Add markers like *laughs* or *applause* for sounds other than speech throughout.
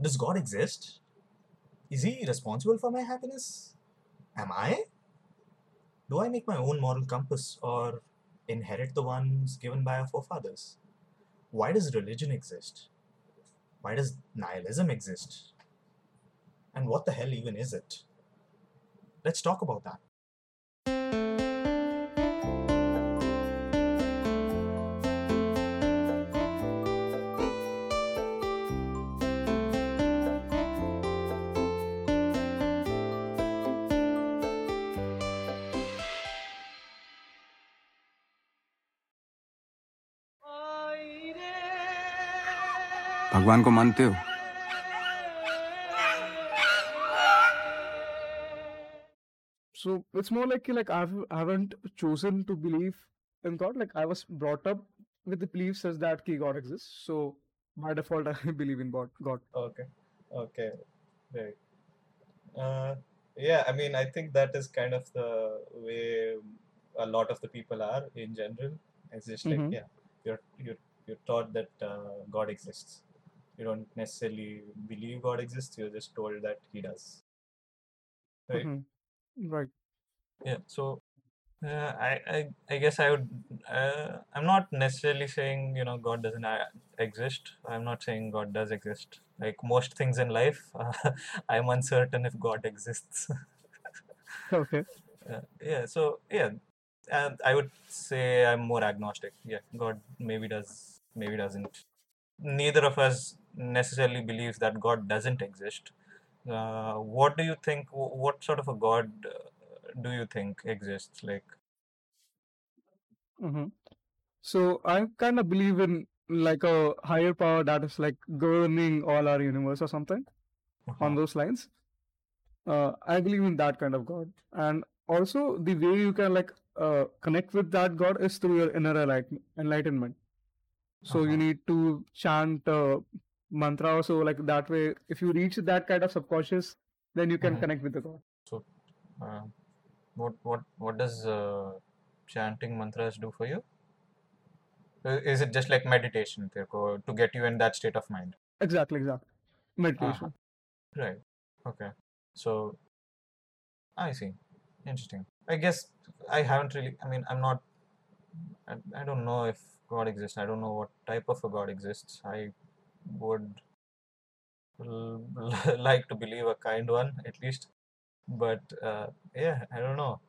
does God exist? Is he responsible for my happiness? Am I? Do I make my own moral compass or inherit the ones given by our forefathers? Why does religion exist? Why does nihilism exist? And what the hell even is it? Let's talk about that. भगवान को मानते हो So it's more like like I've I haven't chosen to believe in God. Like I was brought up with the belief says that ki God exists. So by default *laughs* I believe in God. God. Okay. Okay. Right. Uh, yeah, I mean, I think that is kind of the way a lot of the people are in general. It's just like, Mhm. yeah, you're you're you're taught that uh, God exists. You don't necessarily believe God exists. You're just told that He does. Right. Mhm. Right. Yeah. So, uh, I, I I guess I would. Uh, I'm not necessarily saying you know God doesn't uh, exist. I'm not saying God does exist. Like most things in life, uh, *laughs* I'm uncertain if God exists. *laughs* Okay. Uh, yeah. So yeah, and I would say I'm more agnostic. Yeah, God maybe does, maybe doesn't. Neither of us necessarily believes that God doesn't exist. Uh, what do you think? What sort of a God uh, do you think exists? Like. hmm So I kind of believe in like a higher power that is like governing all our universe or something Uh-huh. on those lines. Uh, I believe in that kind of God, and also the way you can like uh, connect with that God is through your inner enlightenment. So uh-huh. you need to chant uh, mantra or so like that way. If you reach that kind of subconscious, then you can mm-hmm. connect with the god. So, uh, what what what does uh, chanting mantras do for you? Is it just like meditation to get you in that state of mind? Exactly, exactly. Uh-huh. Meditation. Uh-huh. Right. Okay. So, I see. Interesting. I guess I haven't really. I mean, I'm not. I, I don't know if God exists. I don't know what type of a God exists. I would l- *laughs* like to believe a kind one at least, but uh, yeah, I don't know.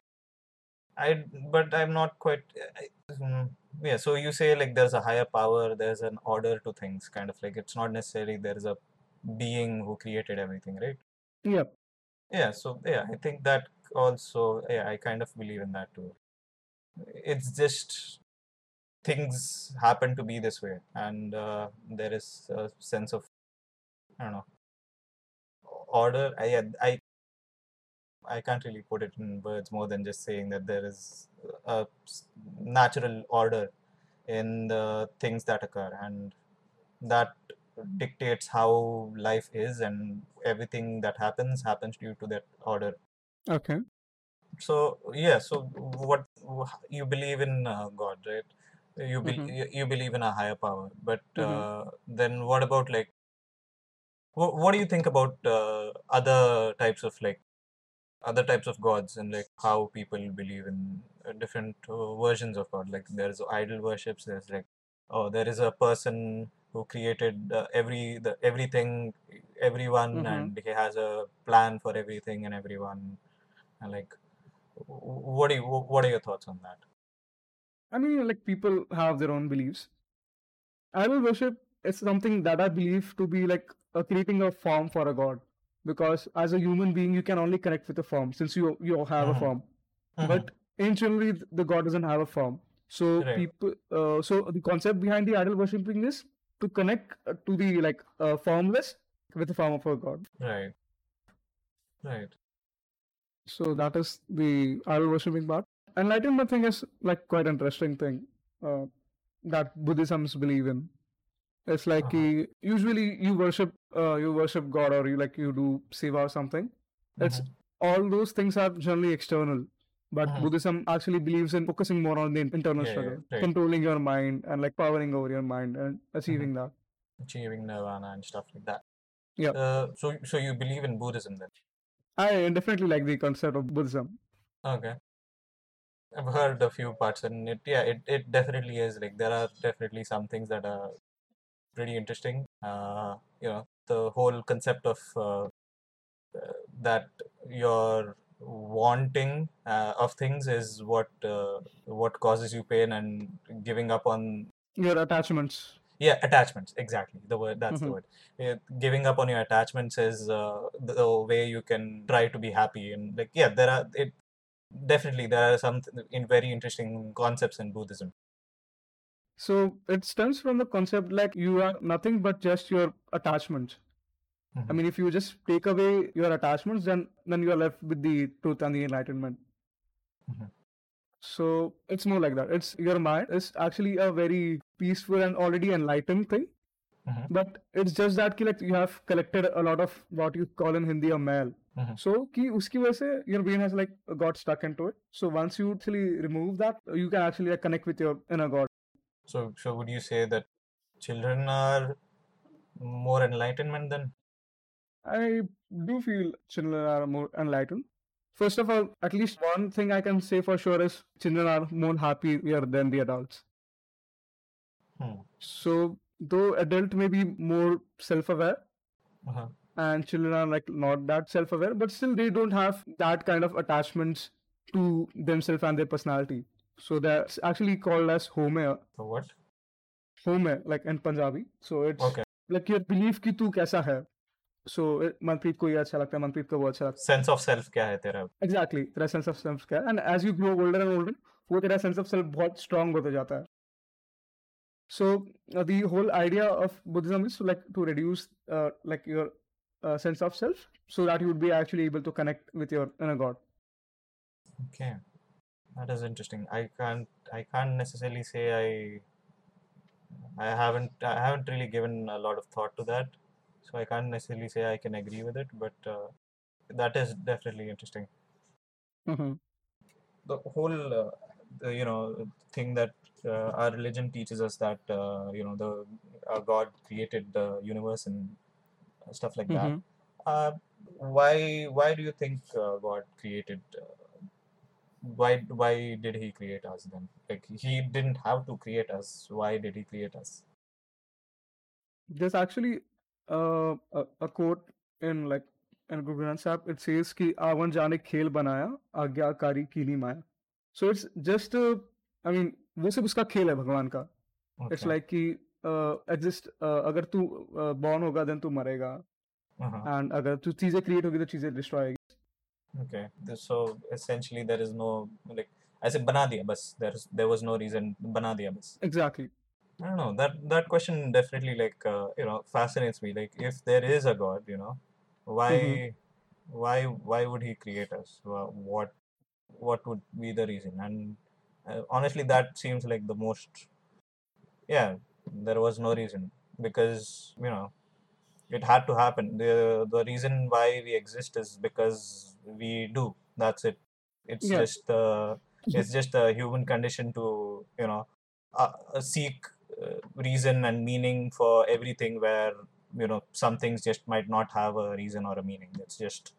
I but I'm not quite. I, mm, yeah. So you say like there's a higher power. There's an order to things. Kind of like it's not necessarily there's a being who created everything, right? Yep. Yeah, so yeah, I think that also, yeah, I kind of believe in that too. It's just things happen to be this way, and uh, there is a sense of, I don't know, order. I, I, I can't really put it in words more than just saying that there is a natural order in the things that occur, and that dictates how life is, and everything that happens happens due to that order. Okay. So yeah, so what you believe in uh, God, right? You, be, Mhm. you you believe in a higher power, but Mhm. uh, then what about like what, what do you think about uh, other types of like other types of gods and like how people believe in uh, different uh, versions of God? Like there's idol worships. There's like oh, there is a person who created uh, every the everything, everyone, Mhm. and he has a plan for everything and everyone. And like, what do you what are your thoughts on that? I mean, like people have their own beliefs. Idol worship is something that I believe to be like a creating a form for a god, because as a human being, you can only connect with a form since you you have a Mhm. form. Mhm. But anciently, th- the god doesn't have a form. So Right. people, uh, so the concept behind the idol worshipping is to connect uh, to the like uh, formless with the form of a god. Right. Right. So that is the idol worshipping part. Enlightenment thing is like quite interesting thing uh, that Buddhisms believe in. It's like Uh-huh. uh, usually you worship uh, you worship God or you like you do seva or something. It's Mhm. all those things are generally external, but Mhm. Buddhism actually believes in focusing more on the internal Yeah, yeah, struggle, right. controlling your mind and like powering over your mind and Mm-hmm. achieving that. Achieving nirvana and stuff like that. Yeah. Uh, so so you believe in Buddhism then? I definitely like the concept of Buddhism. Okay. I've heard a few parts and it yeah it, it definitely is like there are definitely some things that are pretty interesting. Uh, you know the whole concept of uh, uh, that your wanting uh, of things is what uh, what causes you pain and giving up on Your attachments. yeah attachments exactly the word that's the Mhm. word Yeah, giving up on your attachments is uh, the, the way you can try to be happy and like yeah there are it definitely there are some th- in very interesting concepts in buddhism So it stems from the concept like you are nothing but just your attachments. I Mhm. mean, if you just take away your attachments, then then you are left with the truth and the enlightenment. Mhm. So it's more like that. It's your mind is actually a very peaceful and already enlightened thing. Mhm. But it's just that like you have collected a lot of what you call in Hindi a mail. Mm-hmm. So ki your brain has like got stuck into it. So once you actually remove that, you can actually connect with your inner God. So so would you say that children are more enlightenment than? I do feel children are more enlightened. First of all, at least one thing I can say for sure is children are more happy happier than the adults. Hmm. So though adult may be more self-aware. Uh-huh and children are like not that self-aware but still they don't have that kind of attachments to themselves and their personality. So that's actually called as haumai. So what? Haumai like in punjabi. So it's okay. like your belief ki tu kaisa hai So Manpreet ko ये acha lagta hai. Manpreet ko वो acha lagta है। Sense of self, kya है तेरा? Exactly तेरा sense of self क्या है? And as you grow older and older वो तेरा सेंस ऑफ सेल्फ बहुत स्ट्रांग होता so uh, the whole idea of buddhism is to, like to reduce uh, like your uh, sense of self so that you would be actually able to connect with your inner god. Okay. That is interesting. I can't i can't necessarily say i i haven't i haven't really given a lot of thought to that. So i can't necessarily say i can agree with it but uh, that is definitely interesting. Mm-hmm. the whole uh, the, you know thing that uh, our religion teaches us that uh, you know the our god created the universe and stuff like that. Mhm. Uh, why why do you think uh, God created? Uh, why why did He create us then? Like He didn't have to create us. Why did He create us? there's actually uh, a, a quote in like in Guru Granth Sahib it says कि आवन जाने खेल बनाया आज्ञाकारी कीनी माया so it's just uh, I mean वो सिर्फ उसका खेल है भगवान का इट्स Okay. लाइक कि एग्जिस्ट अगर तू बॉर्न होगा देन तू मरेगा Uh-huh. एंड अगर तू चीजें क्रिएट होगी तो चीजें डिस्ट्रॉय होगी Okay. Th- So essentially, there is no like I said, बना दिया बस. There's there was no reason बना दिया बस. Exactly I don't know. That that question definitely like uh, you know fascinates me. Like if there is a God, you know, why why why would He create us? Wha- What what would be the reason? And uh, honestly, that seems like the most. Yeah, there was no reason because you know it had to happen. the The reason why we exist is because we do. That's it. It's Yeah. just uh, it's just a human condition to you know uh, uh, seek uh, reason and meaning for everything where you know some things just might not have a reason or a meaning it's just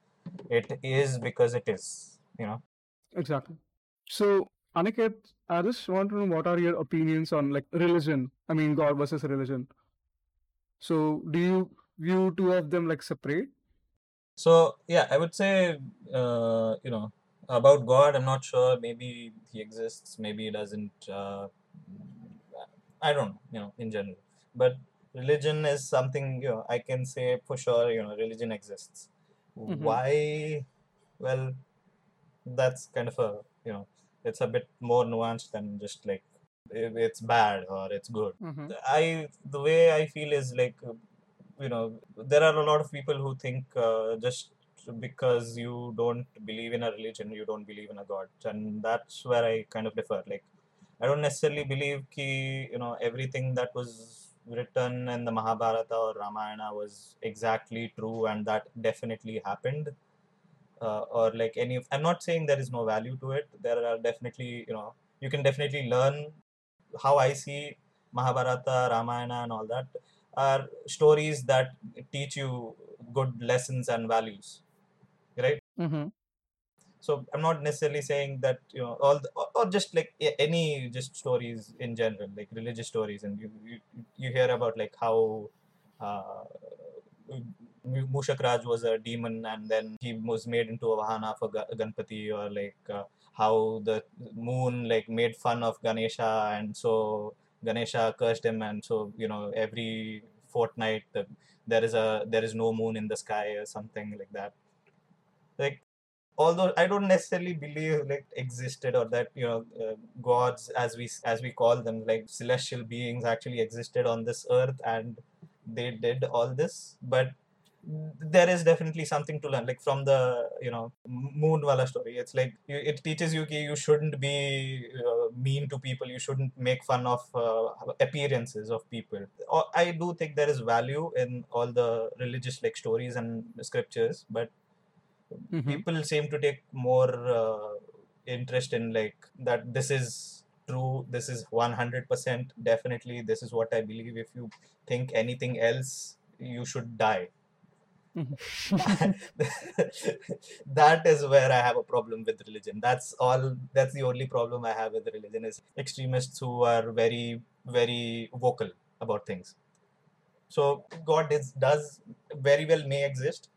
it is because it is you know Exactly. So, Aniket, I just want to know what are your opinions on like religion? I mean, God versus religion. So, do you view two of them like separate? so yeah i would say uh, you know about god i'm not sure maybe he exists maybe he doesn't uh, i don't know you know in general but religion is something you know i can say for sure you know religion exists Mhm. why well that's kind of a you know it's a bit more nuanced than just like it's bad or it's good. Mm-hmm. i the way i feel is like you know there are a lot of people who think uh, just because you don't believe in a religion you don't believe in a god. And that's where i kind of differ. Like i don't necessarily believe ki you know everything that was written in the mahabharata or ramayana was exactly true and that definitely happened uh, or like any of, i'm not saying there is no value to it there are definitely you know you can definitely learn how i see mahabharata ramayana and all that are stories that teach you good lessons and values right Mm-hmm. so i'm not necessarily saying that you know all the, or- just like any just stories in general like religious stories and you you, you hear about like how uh, Mushak Raj was a demon and then he was made into a vahana for Ga- Ganpati or like uh, how the moon like made fun of Ganesha and so Ganesha cursed him and so you know every fortnight the, there is a there is no moon in the sky or something like that. Like although I don't necessarily believe like existed or that you know uh, gods as we as we call them like celestial beings actually existed on this earth and they did all this but there is definitely something to learn like from the you know moon wala story. It's like it teaches you you shouldn't be uh, mean to people. You shouldn't make fun of uh, appearances of people. I do think there is value in all the religious like stories and scriptures but Mm-hmm. people seem to take more uh, interest in like that this is true this is 100% definitely this is what i believe. If you think anything else you should die *laughs* that is where i have a problem with religion. That's all that's the only problem i have with religion is extremists who are very very vocal about things. So god is does very well may exist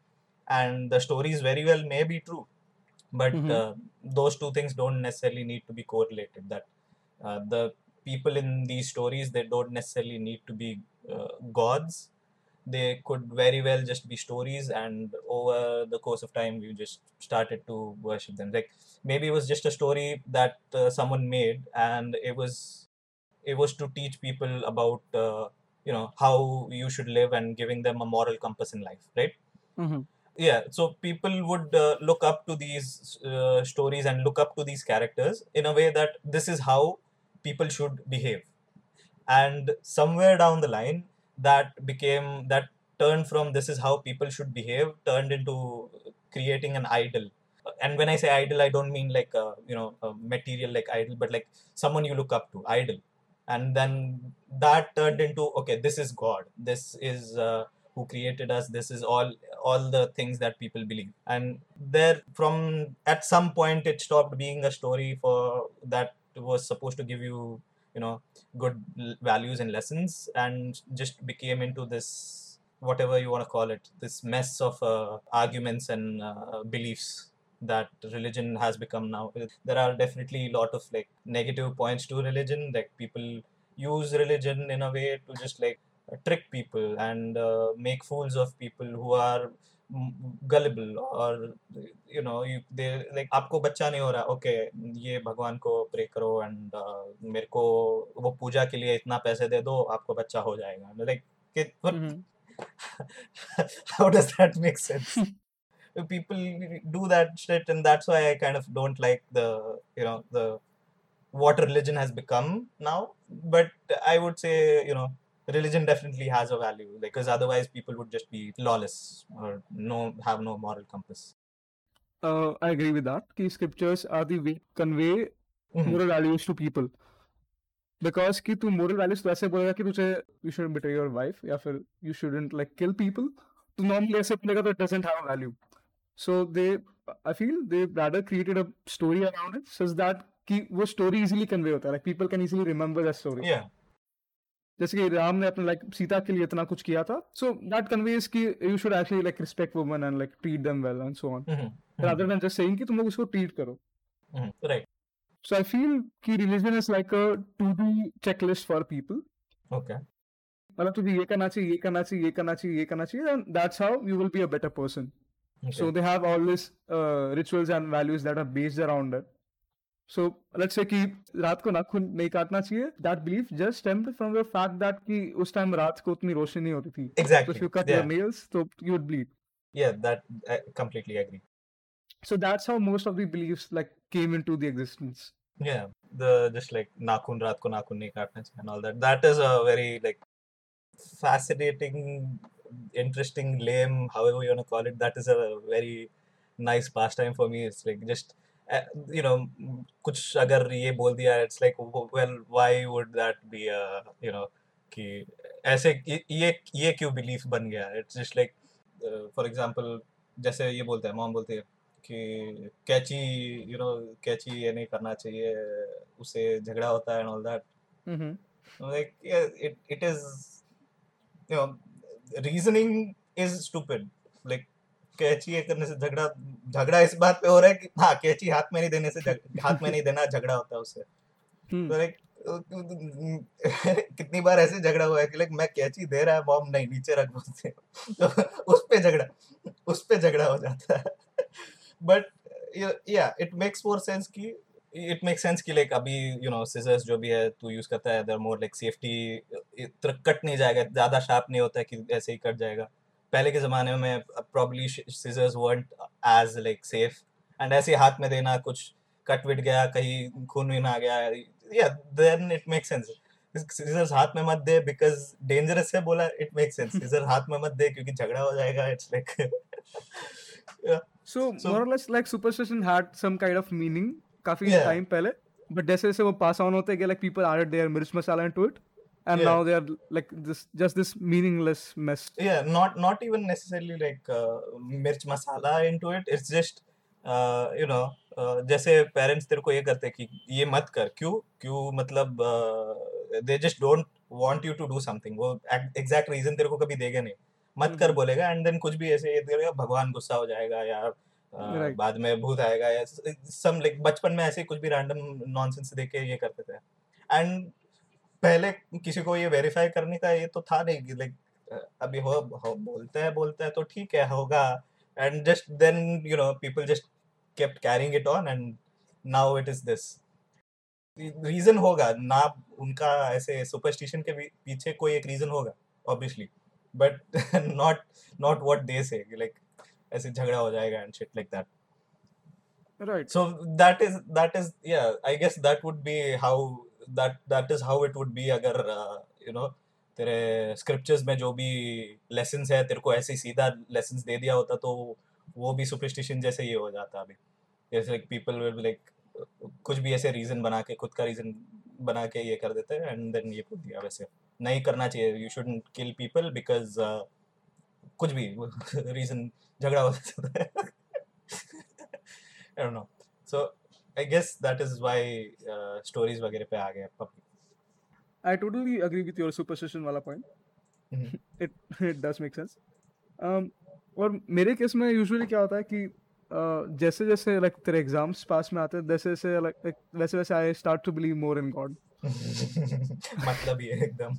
and the stories very well may be true but Mhm. uh, those two things don't necessarily need to be correlated. That uh, the people in these stories they don't necessarily need to be uh, gods they could very well just be stories and over the course of time we just started to worship them. Like maybe it was just a story that uh, someone made and it was it was to teach people about uh, you know how you should live and giving them a moral compass in life right? Mm-hmm. yeah so people would uh, look up to these uh, stories and look up to these characters in a way that this is how people should behave. And somewhere down the line that became that turned from this is how people should behave turned into creating an idol. And when i say idol i don't mean like a, you know a material like idol but like someone you look up to idol. And then that turned into okay this is god. This is uh, who created us. This is all all the things that people believe. And there from at some point it stopped being a story for that was supposed to give you you know good values and lessons and just became into this whatever you want to call it this mess of uh, arguments and uh, beliefs that religion has become now. There are definitely a lot of like negative points to religion like people use religion in a way to just like trick people and uh, make fools of people who are mm, gullible or you know you they like आपको बच्चा नहीं हो रहा okay ये भगवान को pray करो and मेरे को वो पूजा के लिए इतना पैसे दे दो आपको बच्चा हो जाएगा Mm-hmm. how does that make sense people do that shit and that's why i kind of don't like the you know the what religion has become now but i would say you know religion definitely has a value because otherwise people would just be lawless or no have no moral compass Uh, I agree with that. Key scriptures are the way to convey Mhm. moral values to people. Because कि तू moral values तो ऐसे बोलेगा कि तुझे you shouldn't betray your wife या फिर you shouldn't like kill people. तो normally ऐसे बोलेगा तो it doesn't have a value. So they, I feel they rather created a story around it such that कि वो story easily convey होता है. Like people can easily remember that story. जैसे कि राम ने अपने लाइक like, सीता के लिए इतना कुछ किया था। सो दैट कन्वेज कि you should actually like respect woman and like treat them well and so on rather than just saying कि तुम लोग उसको ट्रीट करो। राइट सो आई फील कि religion is like a to do checklist for people okay मतलब तुझे ये करना चाहिए ये करना चाहिए ये करना चाहिए ये करना चाहिए and that's how you will be a better person so they have all this rituals and values that are based around it around it. So let's say कि रात को नाखून नहीं काटना चाहिए. That belief just stemmed from the fact that कि उस time रात को उतनी रोशनी नहीं होती थी. So exactly if you cut yeah your nails, so you would bleed. yeah that i completely agree So that's how most of the beliefs like came into the existence. Yeah, the just like nakun raat ko nakun nahi kaatna chahiye and all that. That is a very like fascinating, interesting, lame, however you want to call it. That is a very nice pastime for me. It's like just uh, you know, कुछ अगर ये बोल दिया, it's like w- well, why would that be a you know कि ऐसे ये ये ये क्यों बिलीफ बन गया it's just like for example जैसे ये बोलते हैं मॉम बोलती है कि कैची यू नो कैची ये नहीं करना चाहिए उससे झगड़ा होता है and all that Mm-hmm. like yeah it, it is you know reasoning is stupid like कैची करने से झगड़ा झगड़ा इस बात पे हो रहा है कि हाँ कैची हाथ में नहीं देने से हाथ में नहीं देना झगड़ा होता है उससे। Hmm. तो लाइक *laughs* कितनी बार ऐसे झगड़ा हुआ है कि लाइक मैं कैची दे रहा है बॉम्ब नहीं नीचे रख बोलते *laughs* तो उस पे झगड़ा उस पे झगड़ा हो जाता है। But yeah it makes more sense कि इट मेक सेंस कि लाइक अभी यू नो सिजर्स जो भी है तू यूज़ करता है मोर लाइक सेफ्टी कट नहीं जाएगा ज़्यादा शार्प नहीं होता है कि ऐसे ही कट जाएगा। पहले के जमाने में probably scissors weren't as like safe and ऐसे हाथ में देना कुछ कट विट गया कहीं खून विन आ गया या then it make sense scissors हाथ में मत दे बिकॉज़ डेंजरस है बोला इट मेक सेंस सीजर हाथ में मत दे क्योंकि झगड़ा हो जाएगा it's like *laughs* So, So- more or less like superstition had some kind of meaning काफ़ी time पहले but जैसे जैसे वो pass on होते गए like people added their mirch masala into it and Yeah. now they are like this just this meaningless mess. Yeah not not even necessarily like uh, mirch masala into it. It's just uh, you know uh, जैसे parents तेरे को ये करते कि ये मत कर। क्यों? क्यों मतलब they just don't want you to do something वो एग्जैक्ट रीजन तेरे को कभी देगा नहीं। मत कर हम्म। बोलेगा एंड देन कुछ भी ऐसे करेगा भगवान गुस्सा हो जाएगा या uh, Right. बाद में भूत आएगा या सम लाइक बचपन में ऐसे कुछ भी रैंडम नॉनसेंस देख के ये करते थे। एंड पहले किसी को ये वेरीफाई करने का ये तो था नहीं कि लाइक अभी हो, हो बोलते हैं बोलते हैं तो ठीक है होगा। And just then you know people just kept carrying it on and now it is this reason होगा ना उनका ऐसे सुपरस्टिशन के पीछे कोई एक रीजन होगा obviously but not not what they say like ऐसे झगड़ा हो जाएगा and shit like that right. So that is that is yeah i guess that would be how that that is how it would be अगर uh, you know तेरे scriptures में जो भी lessons है तेरे को ऐसे ही सीधा lessons दे दिया होता तो वो भी superstition जैसे ये हो जाता अभी जैसे people will be like कुछ भी ऐसे reason बना के खुद का reason बना के ये कर देते हैं and then ये दिया वैसे नहीं करना चाहिए shouldn't kill people because uh, कुछ भी reason झगड़ा हो जाता है I don't know. So I guess that is why uh, stories वगैरह पे आ गए public. I totally agree with your superstition वाला point. It *laughs* it does make sense. Um, और मेरे केस में यूजुअली क्या होता है कि uh, जैसे जैसे लाइक तेरे एग्ज़ाम्स पास में आते हैं वैसे वैसे लाइक वैसे वैसे I start to believe more in God मतलब ये एकदम।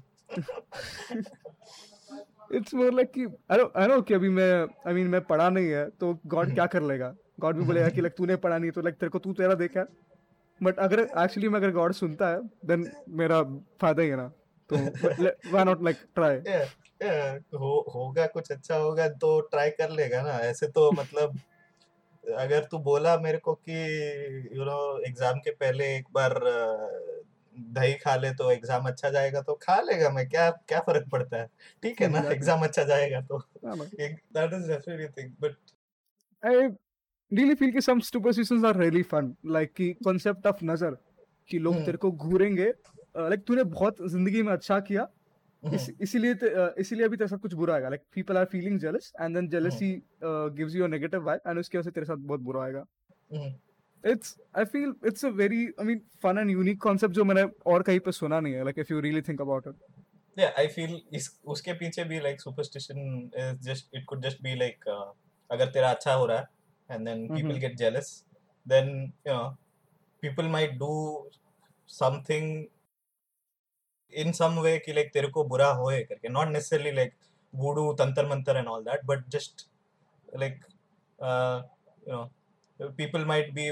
इट्स मोर लाइक कि आई नो आई नो कि अभी मैं आई मीन मैं पढ़ा नहीं है तो गॉड क्या कर लेगा? गॉड भी बोलेगा कि लाइक तूने पढ़ा नहीं तो लाइक तेरे को तू तेरा देखा बट अगर एक्चुअली में अगर गॉड सुनता है देन मेरा फ़ायदा ही है ना। तो व्हाई नॉट लाइक ट्राई हो होगा कुछ अच्छा होगा तो ट्राई कर लेगा ना। ऐसे तो मतलब अगर तू बोला मेरे को कि यू नो एग्ज़ाम के पहले एक बार दही खा ले तो एग्ज़ाम अच्छा जाएगा तो खा लेगा मैं। क्या क्या फ़र्क पड़ता है? ठीक है ना? एग्ज़ाम अच्छा जाएगा तो। That is definitely thing but I really feel कि some superstitions are really fun. Like कि concept of नज़र कि लोग हम्म। तेरे को घूरेंगे। लाइक तूने बहुत ज़िंदगी में अच्छा किया। इसीलिए इसीलिए अभी तेरे साथ कुछ बुरा आएगा। Like people are feeling jealous and then jealousy gives you a negative vibe and उसकी वजह से तेरे साथ बहुत बुरा आएगा। It's I feel it's a very I mean fun and unique concept जो मैंने और कहीं पे सुना नहीं है। Like if you really think about it yeah i feel इस उसके पीछे भी like superstition is just it could just be like uh, अगर तेरा अच्छा हो रहा है and then people Mhm. get jealous then you know people might do something in some way कि like तेरे को बुरा होए करके not necessarily like voodoo तंत्र मंत्र and all that but just like uh, you know people might be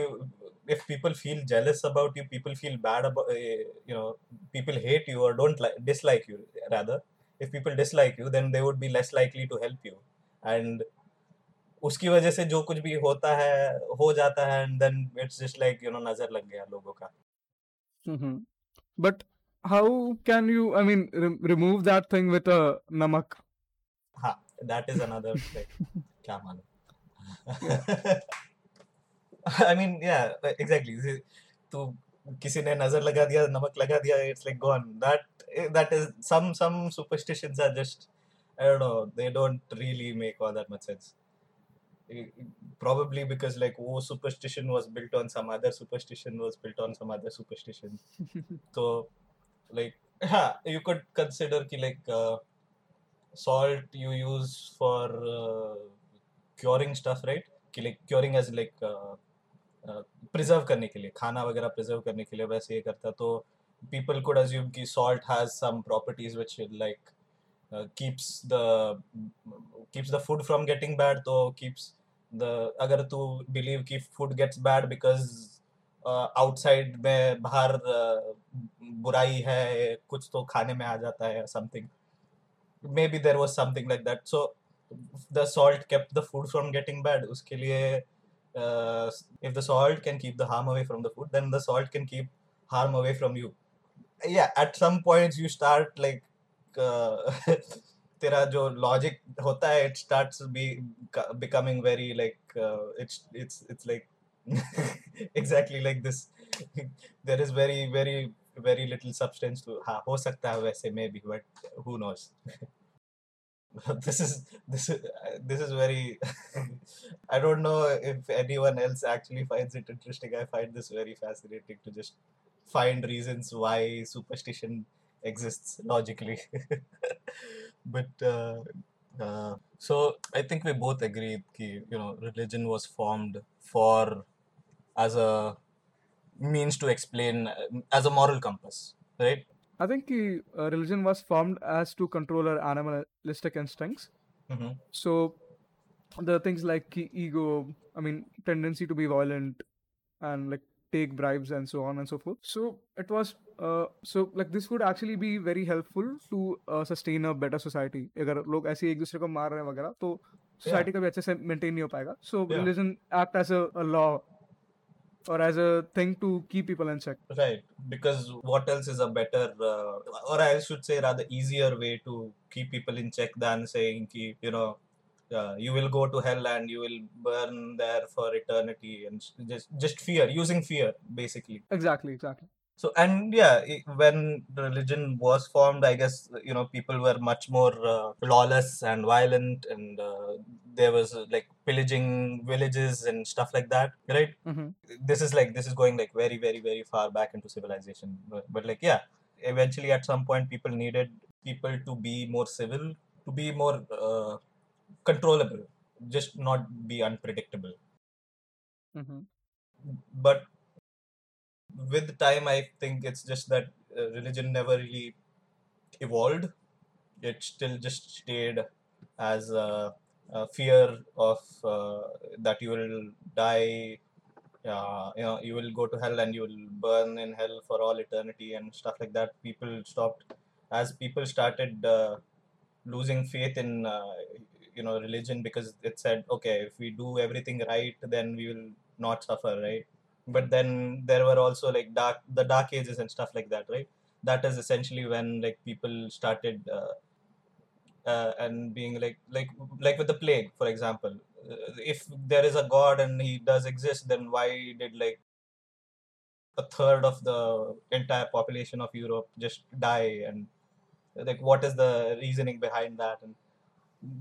if people feel jealous about you people feel bad about uh, you know people hate you or don't like dislike you rather if people dislike you then they would be less likely to help you and उसकी वजह से जो कुछ भी होता है हो जाता है and then it's just like you know नज़र लग गया लोगों का। But how can you I mean remove that thing with a नमक? हाँ दैट इज़ अनदर लाइक क्या मालूम? आई मीन या एग्जैक्टली तू किसी ने नज़र लगा दिया नमक लगा दिया it's like gone. That that is some some superstitions are just I don't know they don't really make all that much sense. Probably because like oh superstition was built on some other superstition was built on some other superstition so like yeah, you could consider ki like uh, salt you use for uh, curing stuff right कि like curing as like uh, preserve करने के लिए खाना वगैरह preserve करने के लिए वैसे ये करता तो people could assume कि salt has some properties which like uh, Uh, keeps the keeps the food from getting bad तो keeps the अगर तू believe कि food gets bad because outside uh, में बाहर uh, बुराई है कुछ तो खाने में आ जाता है something maybe there was something like that so the salt keep the food from getting bad उसके लिए if the salt can keep the harm away from the food then the salt can keep harm away from you या at some points you start like like uh, *laughs* तेरा जो logic होता है it starts be becoming very like uh, it's it's it's like exactly like this there is very very very little substance to हाँ हो सकता है वैसे maybe but who knows this is this is this is very *laughs* i don't know if anyone else actually finds it interesting i find this very fascinating to just find reasons why superstition exists logically *laughs* but uh, uh, so i think we both agree that you know religion was formed for as a means to explain as a moral compass right I think uh, religion was formed as to control our animalistic instincts. mm-hmm. So the things like ego, I mean, tendency to be violent and like take bribes and so on and so forth. So it was, uh, so like this would actually be very helpful to uh, sustain a better society. अगर लोग ऐसे एक दूसरे को मार रहे हैं वगैरह तो society का भी अच्छे से maintain नहीं हो पाएगा. So Yeah. religion act as a, a law or as a thing to keep people in check. Right, because what else is a better, uh, or I should say, rather easier way to keep people in check than saying, ki, you know, uh, you will go to hell and you will burn there for eternity, and just just fear, using fear, basically. Exactly, exactly. So and yeah, when religion was formed, I guess you know people were much more uh, lawless and violent, and uh, there was uh, like pillaging villages and stuff like that, right? hmm this is like this is going like very very very far back into civilization but, but like yeah eventually at some point people needed people to be more civil to be more uh, controllable just not be unpredictable. Hmm but with time i think it's just that uh, religion never really evolved. It still just stayed as a, a fear of uh, that you will die uh, you know you will go to hell and you will burn in hell for all eternity and stuff like that. People stopped as people started uh, losing faith in uh, you know religion because it said okay if we do everything right then we will not suffer right? But then there were also like dark the dark ages and stuff like that right? That is essentially when like people started uh, uh, and being like like like with the plague for example. Uh, if there is a god and he does exist then why did like a third of the entire population of europe just die? And like what is the reasoning behind that? And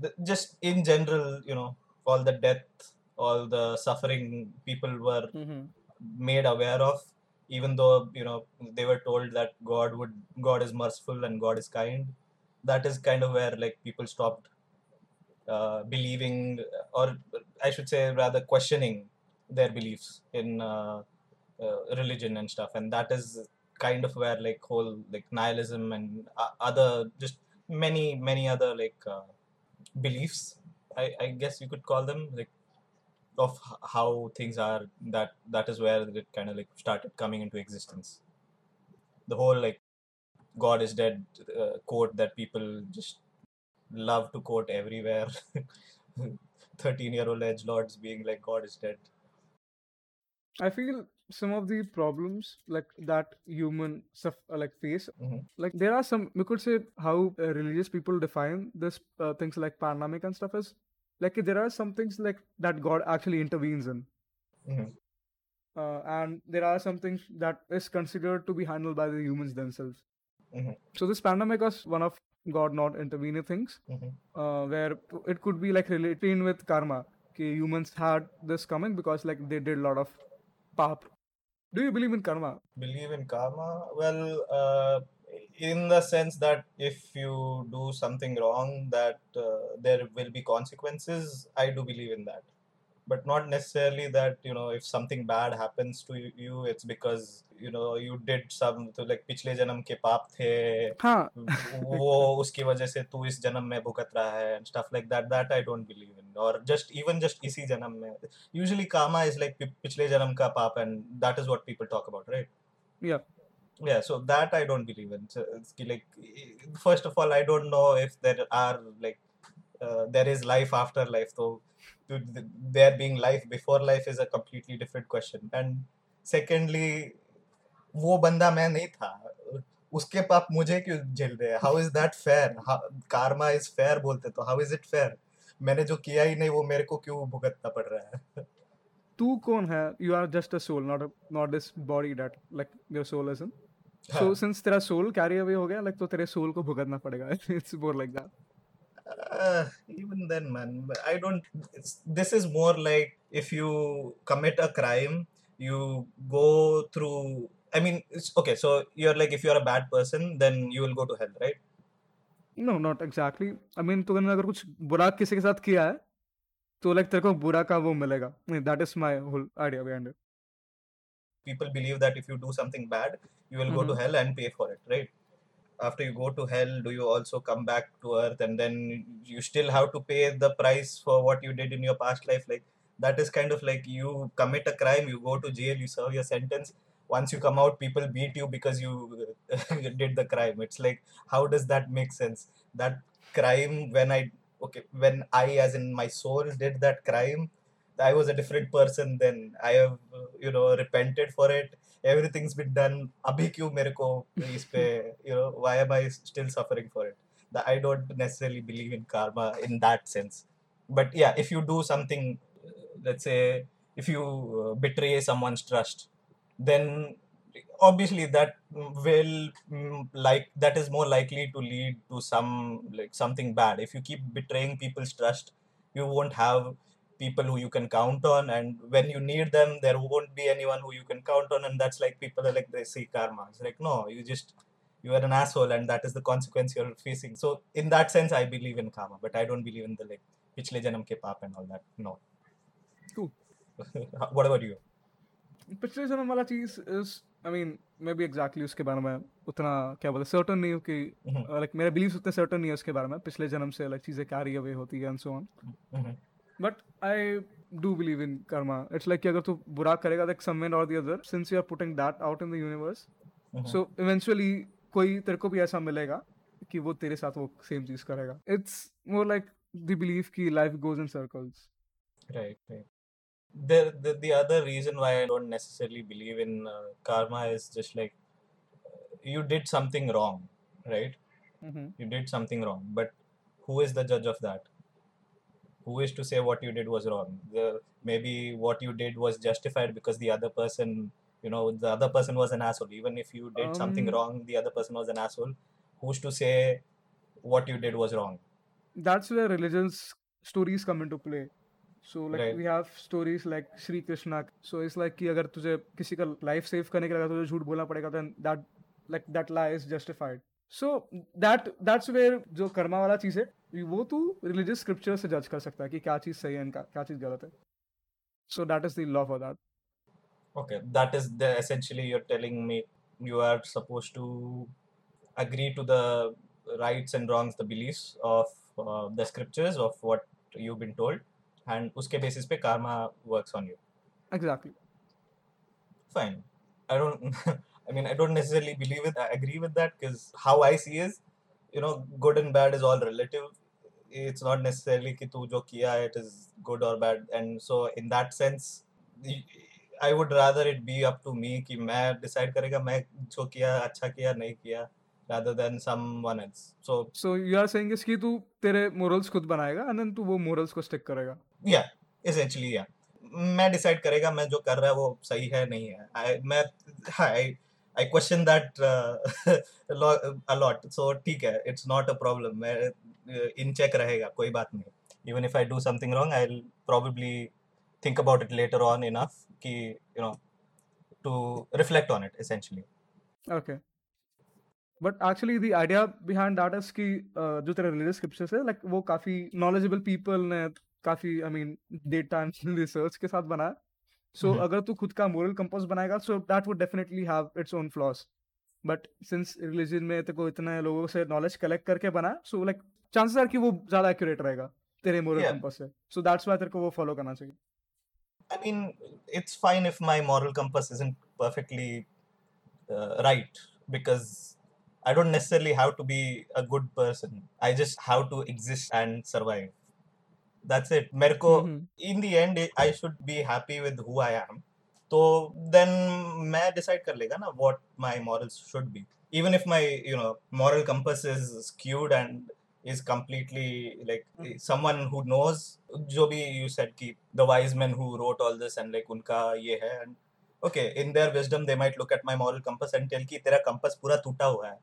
th- just in general you know all the death all the suffering people were hmm made aware of even though you know they were told that god would god is merciful and god is kind. That is kind of where like people stopped uh, believing or i should say rather questioning their beliefs in uh, uh, religion and stuff. And that is kind of where like whole like nihilism and uh, other just many many other like uh, beliefs I, I guess you could call them like of how things are that that is where it kind of like started coming into existence. The whole like god is dead uh, quote that people just love to quote everywhere. *laughs* 13 year old edge lords being like god is dead. I feel some of the problems like that human stuff uh, like face Mhm. like there are some we could say how uh, religious people define this uh, things like pandemic and stuff is like there are some things like that god actually intervenes in Mhm. uh, and there are some things that is considered to be handled by the humans themselves. Mhm. So this pandemic was one of God not intervening things, Mhm. uh, where it could be like relating with karma. Okay, humans had this coming because like they did a lot of pap. Do you believe in karma? Believe in karma? Well, uh, in the sense that if you do something wrong, that uh, there will be consequences. I do believe in that, but not necessarily that you know if something bad happens to you- you, it's because you know you did some तो like पिछले जन्म के पाप थे हाँ, वो उसकी वजह से तू इस जन्म में भुगत रहा है and stuff like that that I don't believe in or just even just इसी जन्म में usually karma is like पि- पिछले जन्म का पाप and that is what people talk about right yeah. yeah so that I don't believe in so it's ki- like first of all I don't know if there are like uh, there is life after life so to th- there being life before life is a completely different question and secondly वो बंदा मैं नहीं था उसके पाप मुझे क्यों झेल रहे हैं how is that fair karma is fair बोलते तो हाउ इज़ इट फेयर मैंने जो किया ही नहीं वो मेरे को क्यों भुगतना पड़ रहा है तू कौन है you are just a soul not a not this body that like your soul is in so हाँ. since तेरा soul carry away हो गया like तो तेरे soul को भुगतना पड़ेगा it's more like that Uh, even then man i don't this is more like if you commit a crime you go through i mean it's okay so you're like if you're a bad person then you will go to hell right no not exactly I mean तूने अगर कुछ बुरा किसी के साथ किया है तो like तेरे को बुरा का वो मिलेगा that is my whole idea behind it people believe that if you do something bad you will go to Mhm. hell and pay for it right after you go to hell do you also come back to earth? And then you still have to pay the price for what you did in your past life. Like that is kind of like you commit a crime you go to jail you serve your sentence. Once you come out people beat you because you *laughs* did the crime. It's like how does that make sense? That crime when i okay when i as in my soul did that crime I was a different person then. I have, you know, repented for it Everything's been done. अभी क्यों मेरे को इस पे, you know, why am I still suffering for it? That I don't necessarily believe in karma in that sense. But yeah, if you do something, uh, let's say, if you uh, betray someone's trust, then obviously that will mm, like that is more likely to lead to some like something bad. If you keep betraying people's trust, you won't have people who you can count on and when you need them there won't be anyone who you can count on and that's like people are like they see karma it's like no you just you are an asshole and that is the consequence you're facing so in that sense i believe in karma but i don't believe in the like pichle janam ke paap and all that no Cool. what about you पिछले जन्म वाला चीज़ is I mean मैं भी exactly उसके बारे में उतना क्या बोलते सर्टन नहीं हूँ कि Mhm. लाइक मेरे बिलीव्स उतने सर्टन नहीं है उसके बारे में पिछले जन्म से लाइक चीज़ें कैरी अवे होती है and so on Mhm. But I do believe in Karma it's like कि अगर तू बुरा करेगा लाइक समवन और the other since you are putting that out in the universe Mhm. So eventually कोई तेरे को भी ऐसा मिलेगा कि वो तेरे साथ वो सेम चीज करेगा it's more like the believe कि life goes in circles Right, right. The, the the other reason why I don't necessarily believe in uh, karma is just like uh, you did something wrong, right? You did something wrong, but who is the judge of that? Who is to say what you did was wrong? The, maybe what you did was justified because the other person, you know, the other person was an asshole. Even if you did something Um, wrong, the other person was an asshole. Who's to say what you did was wrong? that's where religions stories come into play so like Right. we have stories like Sri Krishna so it's like कि अगर तुझे किसी का life save करने के लिए अगर तुझे झूठ बोलना पड़ेगा then that like that lie is justified So that that's where जो कर्मा वाला चीज़ है वो तू religious scripture से जज कर सकता है कि क्या चीज़ सही है क्या क्या चीज़ गलत है so that is the law for that Okay, that is the essentially you're telling me you are supposed to agree to the rights and wrongs, the beliefs of uh, the scriptures of what you've been told, and uske basis pe karma works on you. exactly Fine. I don't. I mean, I don't necessarily believe it. I agree with that because how I see is, you know, good and bad is all relative. It's not necessarily कि तू जो किया है it is good or bad, and so in that sense, the- I would rather it be up to me कि मैं decide करेगा मैं जो किया अच्छा किया नहीं किया rather than someone else. So so you are saying is कि तू तेरे morals खुद बनाएगा and then तू वो morals को stick करेगा yeah, essentially yeah. मैं डिसाइड करेगा मैं जो कर रहा है वो सही है नहीं है आई मैं आई आई क्वेश्चन दैट अ सो ठीक है इट्स नॉट अ प्रॉब्लम मैं इन चेक रहेगा, कोई बात नहीं. Even if I do something wrong I probably think about it later on enough कि you know to reflect on it essentially okay but actually the idea behind that is कि uh, जो तेरे religious scriptures है like वो काफ़ी knowledgeable people ने काफ़ी I mean data and research के साथ बनाया। So हम्म। अगर तू खुद का moral compass बनाएगा so that would definitely have its own flaws but since religion में तेरे को इतने लोगों से knowledge collect करके बना so like chances are कि वो ज़्यादा accurate रहेगा तेरे moral Yeah. compass से so that's why तेरे को वो follow करना चाहिए I mean it's fine if my moral compass isn't perfectly uh, right because I don't necessarily have to be a good person I just have to exist and survive that's it मेरे को Mhm. in the end I should be happy with who I am तो then मैं decide कर लेगा ना what my morals should be even if my you know moral compass is skewed and is completely like mm-hmm. someone who knows जो भी you said कि the wise men who wrote all this and like उनका ये है and okay in their wisdom they might look at my moral compass and tell कि तेरा compass पूरा टूटा हुआ है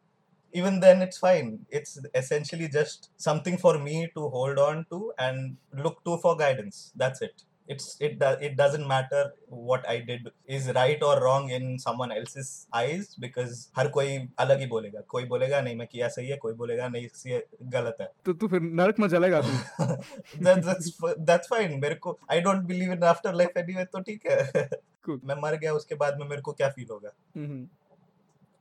even then it's fine it's essentially just something for me to hold on to and look to for guidance that's it it's it it doesn't matter what i did is right or wrong in someone else's eyes because हर कोई अलग ही बोलेगा कोई बोलेगा नहीं मैं किया सही है कोई बोलेगा नहीं ये गलत है तो तू फिर नरक में जलेगा तू that, that's f- that's fine मेरे को I don't believe in afterlife anyway तो ठीक है Cool. मैं मर गया उसके बाद में मेरे को क्या फील होगा Mhm.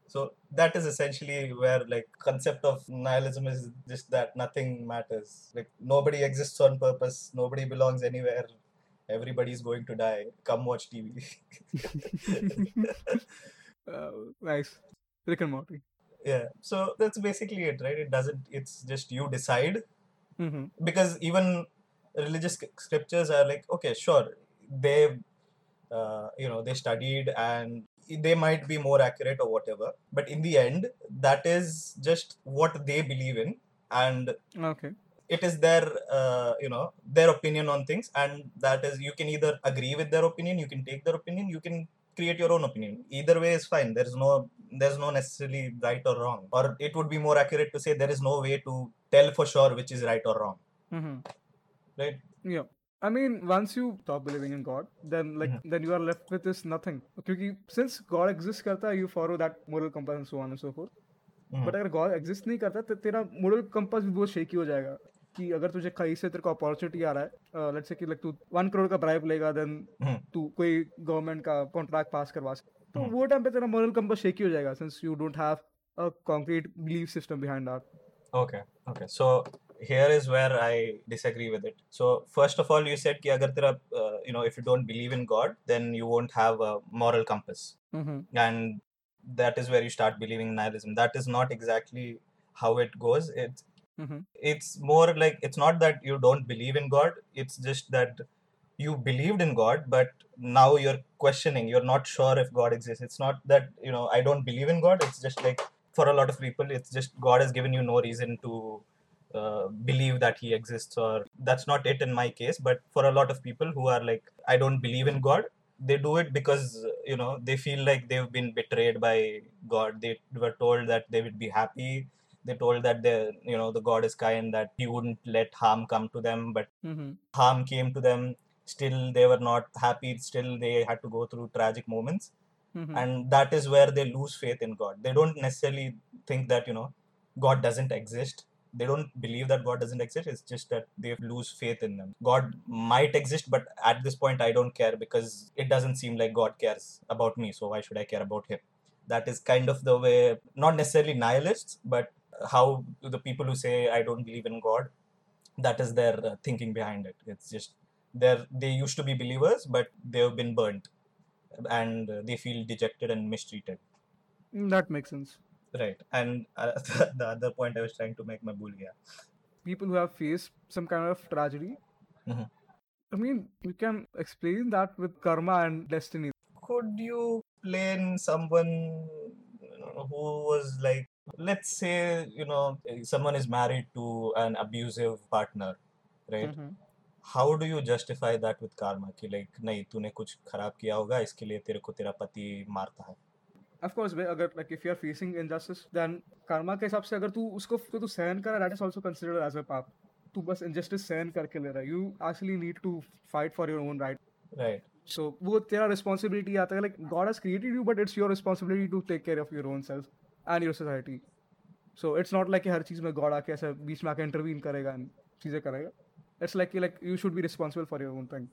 So that is essentially where like concept of nihilism is just that nothing matters. Like nobody exists on purpose. Nobody belongs anywhere. Everybody is going to die. Come watch tv uh, *laughs* nice. Rick and Morty. Yeah. So that's basically it right? It doesn't it's just you decide. Mhm. because even religious scriptures are like okay sure. They uh, you know they studied and they might be more accurate or whatever but in the end that is just what they believe in and okay. it is their uh, you know their opinion on things and that is you can either agree with their opinion you can take their opinion you can create your own opinion. Either way is fine. There's no there's no necessarily right or wrong. Or it would be more accurate to say there is no way to tell for sure which is right or wrong. Mhm. right? Yeah. I mean, once you stop believing in God, then like then you are left with this nothing. क्योंकि since God exists करता है, you follow that moral compass and so on and so forth. Mhm. But अगर God exist नहीं करता, तो तेरा moral compass भी बहुत shaky हो जाएगा. कि अगर तुझे कहीं से तेरे को अपॉर्चुनिटी आ रहा है लेट्स से कि लाइक तू वन करोड़ का ब्राइब लेगा देन Mhm. तू कोई गवर्नमेंट का कॉन्ट्रैक्ट पास करवा सकता तो हम्म। वो टाइम पे तेरा मोरल कंपास शेकी हो जाएगा since you don't have a concrete belief system behind that Okay, okay. So here is where I disagree with it. So first of all, you said ki agar uh, you know if you don't believe in God, then you won't have a moral compass, mm-hmm. and that is where you start believing in nihilism. That is not exactly how it goes. It's mm-hmm. it's more like it's not that you don't believe in God. It's just that you believed in God, but now you're questioning. You're not sure if God exists. It's not that you know I don't believe in God. It's just like for a lot of people, it's just God has given you no reason to uh, believe that He exists, or that's not it in my case. But for a lot of people who are like, I don't believe in God, they do it because you know they feel like they've been betrayed by God. They were told that they would be happy. They told that the you know the God is kind, that He wouldn't let harm come to them, but harm came to them. Still, they were not happy. Still, they had to go through tragic moments and that is where they lose faith in god they don't necessarily think that you know god doesn't exist they don't believe that god doesn't exist. It's just that they lose faith in them. God might exist but at this point i don't care because it doesn't seem like god cares about me. So why should i care about him? That is kind of the way not necessarily nihilists but how the people who say i don't believe in god that is their uh, thinking behind it. It's just they're they used to be believers but they've been burnt and they feel dejected and mistreated. That makes sense right and uh, the other point i was trying to make my bhul gaya people who have faced some kind of tragedy Mhm. i mean you can explain that with karma and destiny could you blame someone who was like let's say you know someone is married to an abusive partner right Mhm. how do you justify that with karma कि like नहीं तूने कुछ खराब किया होगा इसके लिए तेरे को तेरा पति मारता है ऑफ़ कोर्स वे अगर like if you are facing injustice then karma के हिसाब से अगर तू उसको तो सहन कर that is also considered as a पाप। तू बस इनजस्टिस सहन करके ले रहा है। You actually need to fight for your own right right so वो तेरा रिस्पॉन्सिबिलिटी आता है। Like God has created you but it's your responsibility to take care of your own self and your society so it's not like हर चीज़ में God आके ऐसा बीच में आके इंटरवीन करेगा एंड चीज़ें करेगा। It's like like you should be responsible for your own thing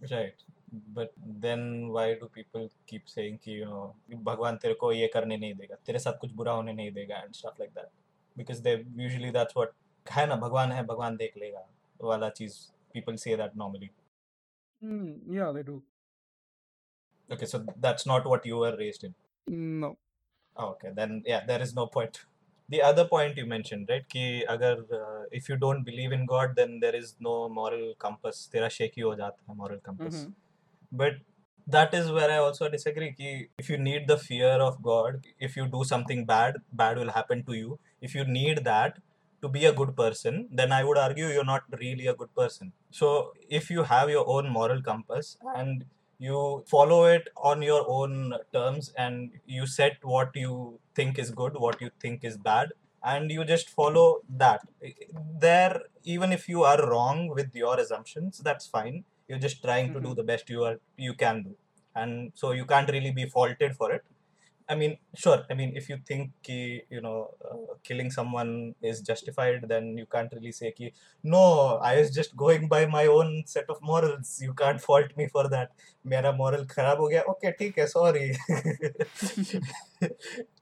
right right but then why do people keep कि you know भगवान तेरे को ये करने नहीं देगा तेरे साथ कुछ बुरा होने नहीं देगा and stuff like that because they usually that's what है ना भगवान है भगवान देख लेगा वाला चीज़ people say that normally Hmm, yeah they do okay so that's not what you were raised in no Oh, okay, then yeah, there is no point. The other point you mentioned, right? कि अगर uh, if you don't believe in God, then there is no moral compass. तेरा shaky हो जाता है moral compass. Mhm. But that is where I also disagree. if you need the fear of God, if you do something bad, bad will happen to you. If you need that to be a good person, then I would argue you're not really a good person. So if you have your own moral compass and you follow it on your own terms and you set what you think is good what you think is bad and you just follow that there even if you are wrong with your assumptions that's fine you're just trying mm-hmm. to do mm-hmm. the best you are you can do. And so you can't really be faulted for it. I mean sure i mean if you think ki, you know uh, killing someone is justified then you can't really say ki, no i was just going by my own set of morals. You can't fault me for that. Mera moral kharab ho gaya. Okay theek hai sorry. *laughs*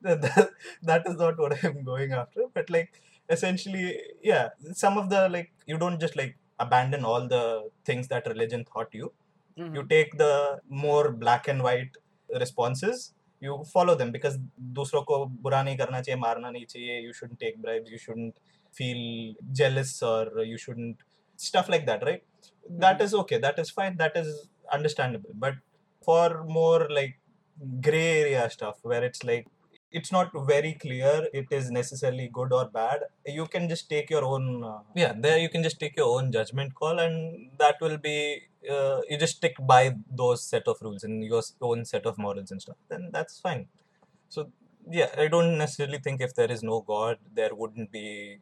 That, that is not what i'm going after. But like essentially yeah some of the like you don't just like abandon all the things that religion taught you. Mhm. You take the more black and white responses you follow them because दूसरों को बुरा नहीं करना चाहिए मारना नहीं चाहिए you shouldn't take bribes you shouldn't feel jealous or you shouldn't stuff like that right that Mhm. is okay that is fine that is understandable but for more like gray area stuff where it's like it's not very clear it is necessarily good or bad. You can just take your own uh, yeah there you can just take your own judgment call and that will be uh, you just stick by those set of rules and your own set of morals and stuff then that's fine. So yeah i don't necessarily think if there is no god there wouldn't be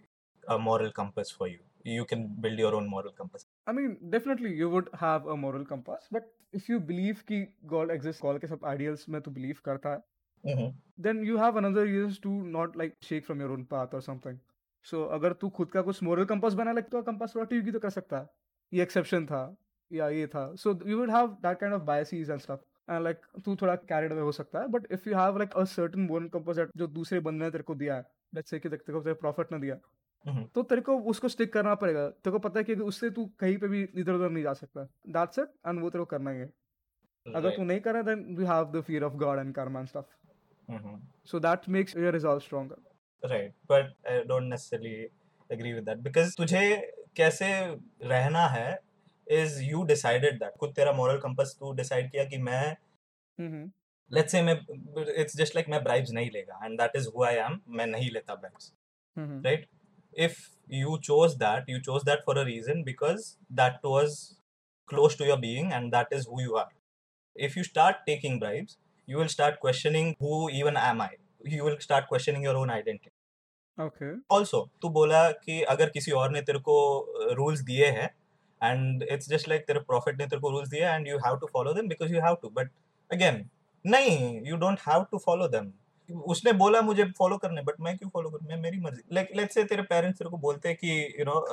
a moral compass for you. You can build your own moral compass. I mean definitely you would have a moral compass but if you believe ki god exists call ke sab ideals mein to believe karta hai then you have another reason to not like shake from your own path और something so अगर तू खुद का कुछ moral compass बना लगता है compass rot you तो कर सकता। है ये एक्सेप्शन था या ये था। So you would have that kind of biases and stuff like तू थोड़ा कैरियड अवे हो सकता है but if you have like a certain moral compass जो दूसरे बंदे ने तेरे को दिया है लेट्स से तेरे प्रॉफिट ने दिया mm-hmm. तो तेरे को उसको स्टिक करना पड़ेगा। तेरे को पता है कि उससे तू कहीं पे भी इधर उधर नहीं जा सकता। दैट्स इट एंड वो तेरे को करना है अगर तू नहीं करे then we have the fear of God and karma and stuff Mhm. So that makes your resolve stronger right but i don't necessarily agree with that because तुझे कैसे रहना है is you decided that खुद तेरा moral compass तू decide किया कि मैं हम्म let's say मैं it's just like मैं bribes नहीं लेगा and that is who I am मैं नहीं लेता bribes hmm right if you chose that you chose that for a reason because that was close to your being and that is who you are if you start taking bribes you will start questioning who even am I. You will start questioning your own identity. Okay also तू बोला कि अगर किसी और ने तेरे को rules दिए हैं एंड इट्स जस्ट लाइक तेरे प्रॉफिट ने तेरे को रूल्स दिए and you have to follow them because you have to but again नहीं you don't have to follow them उसने बोला मुझे फॉलो करने बट मैं क्यों फॉलो करूँ? मैं मेरी मर्ज़ी। लाइक लेट्स से तेरे पेरेंट्स तेरे को बोलते हैं कि यू नो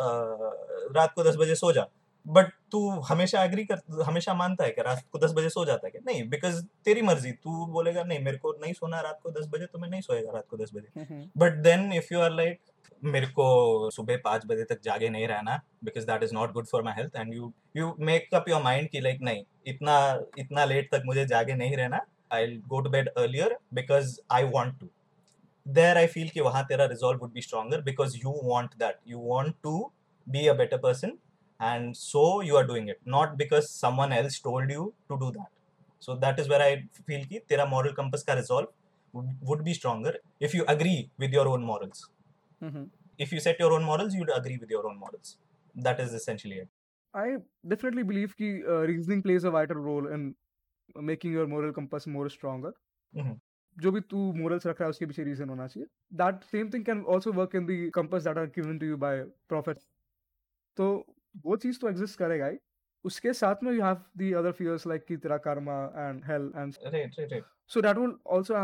रात को दस बजे सो जा। बट तू हमेशा एग्री कर हमेशा मानता है कि रात को दस बजे सो जाता है क्या? नहीं बिकॉज़ तेरी मर्ज़ी तू बोलेगा नहीं मेरे को नहीं सोना रात को दस बजे तो मैं नहीं सोएगा रात को दस बजे. But then if you are like मेरे को सुबह पाँच बजे तक जागे नहीं रहना because that is not good for my health and you you make up your mind की लाइक नहीं इतना इतना लेट तक मुझे जागे नहीं रहना I go to bed earlier because I want to there I feel कि वहाँ तेरा resolve would be stronger because you want that. You want to be a better person and so you are doing it not because someone else told you to do that so that is where i feel कि तेरा moral compass का resolve would, would be stronger if you agree with your own morals if you set your own morals you'd agree with your own morals that is essentially it I definitely believe कि uh, reasoning plays a vital role in making your moral compass more stronger. Mhm. जो भी तू morals रख रहा है उसके पीछे reason होना चाहिए. That same thing can also work in the compass that are given to you by prophets. तो वो चीज़ तो एग्जिस्ट करेगा ही। उसके साथ में you have the other fears like की तेरा karma and hell and so that will also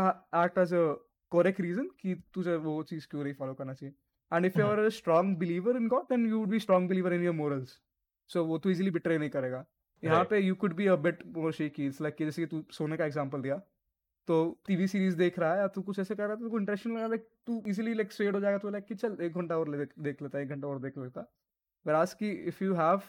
act as a correct reason कि तुझे वो चीज़ क्यों नहीं फॉलो करना चाहिए। And if you are a strong believer in God then you would be strong believer in your morals so वो तू इजीली बिट्रे नहीं करेगा। यहाँ पे you could be a bit more shaky it's like जैसे कि तू सोने का एग्जांपल दिया। तो टीवी सीरीज़ देख रहा है या तू कुछ ऐसे कर रहा है तो इंटरेस्टिंग लगा लाइक तू इजीली लाइक स्वेड हो जाएगा तो लाइक कि चल एक घंटा और देख लेता है एक घंटा और देख लेता। वराज की if you have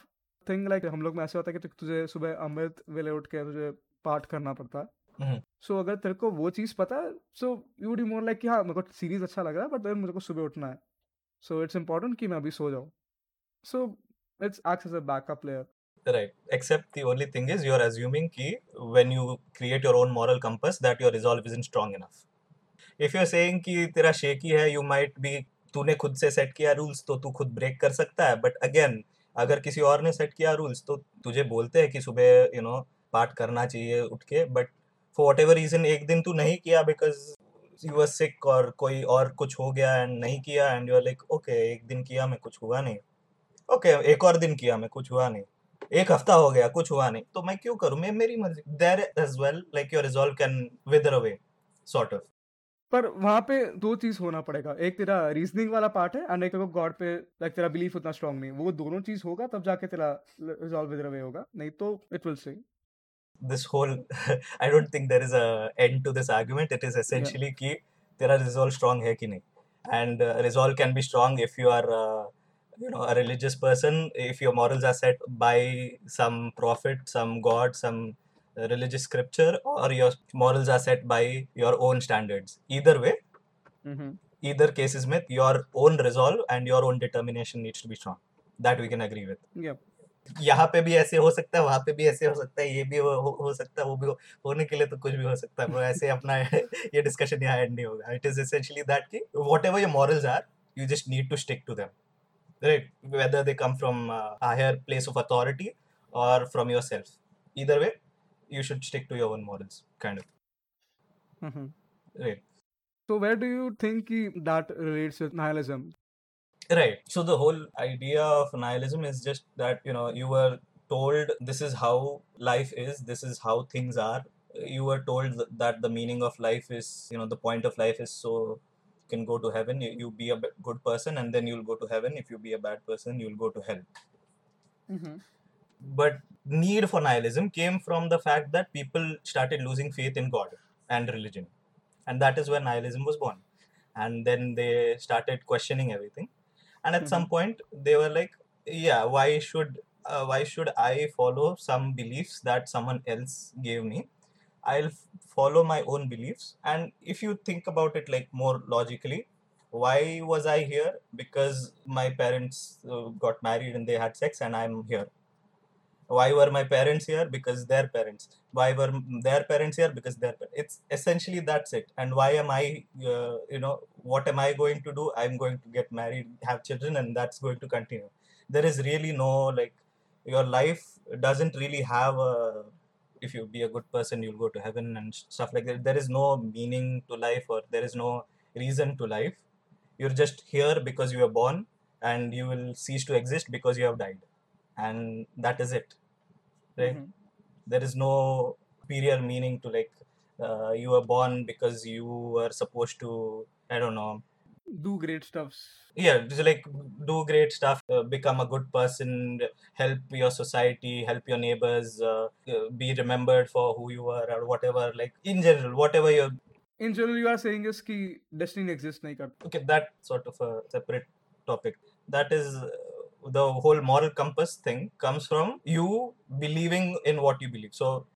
thing like हम लोग में ऐसा होता है कि तुझे सुबह अमृत वेले उठ के तुझे पाठ करना पड़ता है. सो अगर तेरे को वो चीज़ पता है so you would more like कि हाँ मेरे को सीरीज़ अच्छा लग रहा है बट देन मुझे को सुबह उठना है सो इट्स इंपॉर्टेंट कि मैं अभी सो जाऊँ so it's acts as a backup player Right. Except the only thing is you're assuming ki when you create your own moral compass that your resolve isn't strong enough. If you're saying कि तेरा shaky है you might be तूने खुद से set किया rules तो तू खुद ब्रेक कर सकता है। बट अगेन अगर किसी और ने सेट किया रूल्स तो तुझे बोलते हैं कि सुबह यू नो पाठ करना चाहिए उठ के। But for whatever reason एक दिन तू नहीं किया बिकॉज़ यू वर सिक और कोई और कुछ हो गया एंड नहीं किया and you are like okay एक दिन किया मैं कुछ हुआ नहीं। ओके okay, एक और दिन किया मैं कुछ हुआ नहीं। एक हफ़्ता हो गया कुछ हुआ नहीं। तो मैं क्यों करूँ? मैं मेरी मर्ज़ी there as well like your resolve can wither away sort of पर वहाँ पे दो चीज़ होना पड़ेगा एक तेरा रीजनिंग वाला पार्ट है एंड एक गॉड पे लाइक तेरा बिलीफ उतना स्ट्रांग नहीं वो दोनों चीज़ होगा तब जाके तेरा रिजॉल्व विद वे होगा नहीं तो it will say this whole I don't think there is a end to this argument. It is essentially कि तेरा resolve strong है कि नहीं. And uh, resolve can be strong if you are uh, you know a religious person, if your morals are set by some prophet, some god, some uh, religious scripture, or your morals are set by your own standards. Either way, mm-hmm. either cases में your own resolve and your own determination needs to be strong. That we can agree with. या यहाँ पे भी ऐसे हो सकता है वहाँ पे भी ऐसे हो सकता है ये भी हो, हो, हो सकता है वो भी हो, होने के लिए तो कुछ भी हो सकता है. ऐसे अपना ये डिस्कशन यहाँ एंड नहीं होगा इट इज़ एसेंशियली दैट कि whatever your morals are you just need to stick to them right whether they come from uh, a higher place of authority or from yourself either way you should stick to your own morals kind of mm-hmm. right So where do you think that relates with nihilism? Right. So the whole idea of nihilism is just that you know you were told this is how life is, this is how things are. You were told that the meaning of life is you know the point of life is so you can go to heaven. You, you be a good person and then you'll go to heaven. If you be a bad person, you'll go to hell. Mm-hmm. But need for nihilism came from the fact that people started losing faith in God and religion, and that is where nihilism was born. And then they started questioning everything. And at some point they were like yeah why should uh, why should i follow some beliefs that someone else gave me? I'll f- follow my own beliefs. And if you think about it like more logically why was i here? Because my parents uh, got married and they had sex and i'm here why were my parents here? Because their parents. Why were their parents here? Because their pa- it's essentially that's it. And why am i uh, you know what am i going to do? I'm going to get married have children and that's going to continue. There is really no like your life doesn't really have a if you be a good person you'll go to heaven and stuff like that. There is no meaning to life or there is no reason to life. You're just here because you were born and you will cease to exist because you have died. And that is it right? Mm-hmm. there is no superior meaning to like uh, you were born because you were supposed to i don't know. Do great stuffs. Yeah just like do great stuff uh, become a good person help your society help your neighbors uh, be remembered for who you are or whatever like in general whatever you're in general you are saying is ki destiny exists okay that sort of a separate topic. That is the whole moral compass thing comes from you believing in what you believe so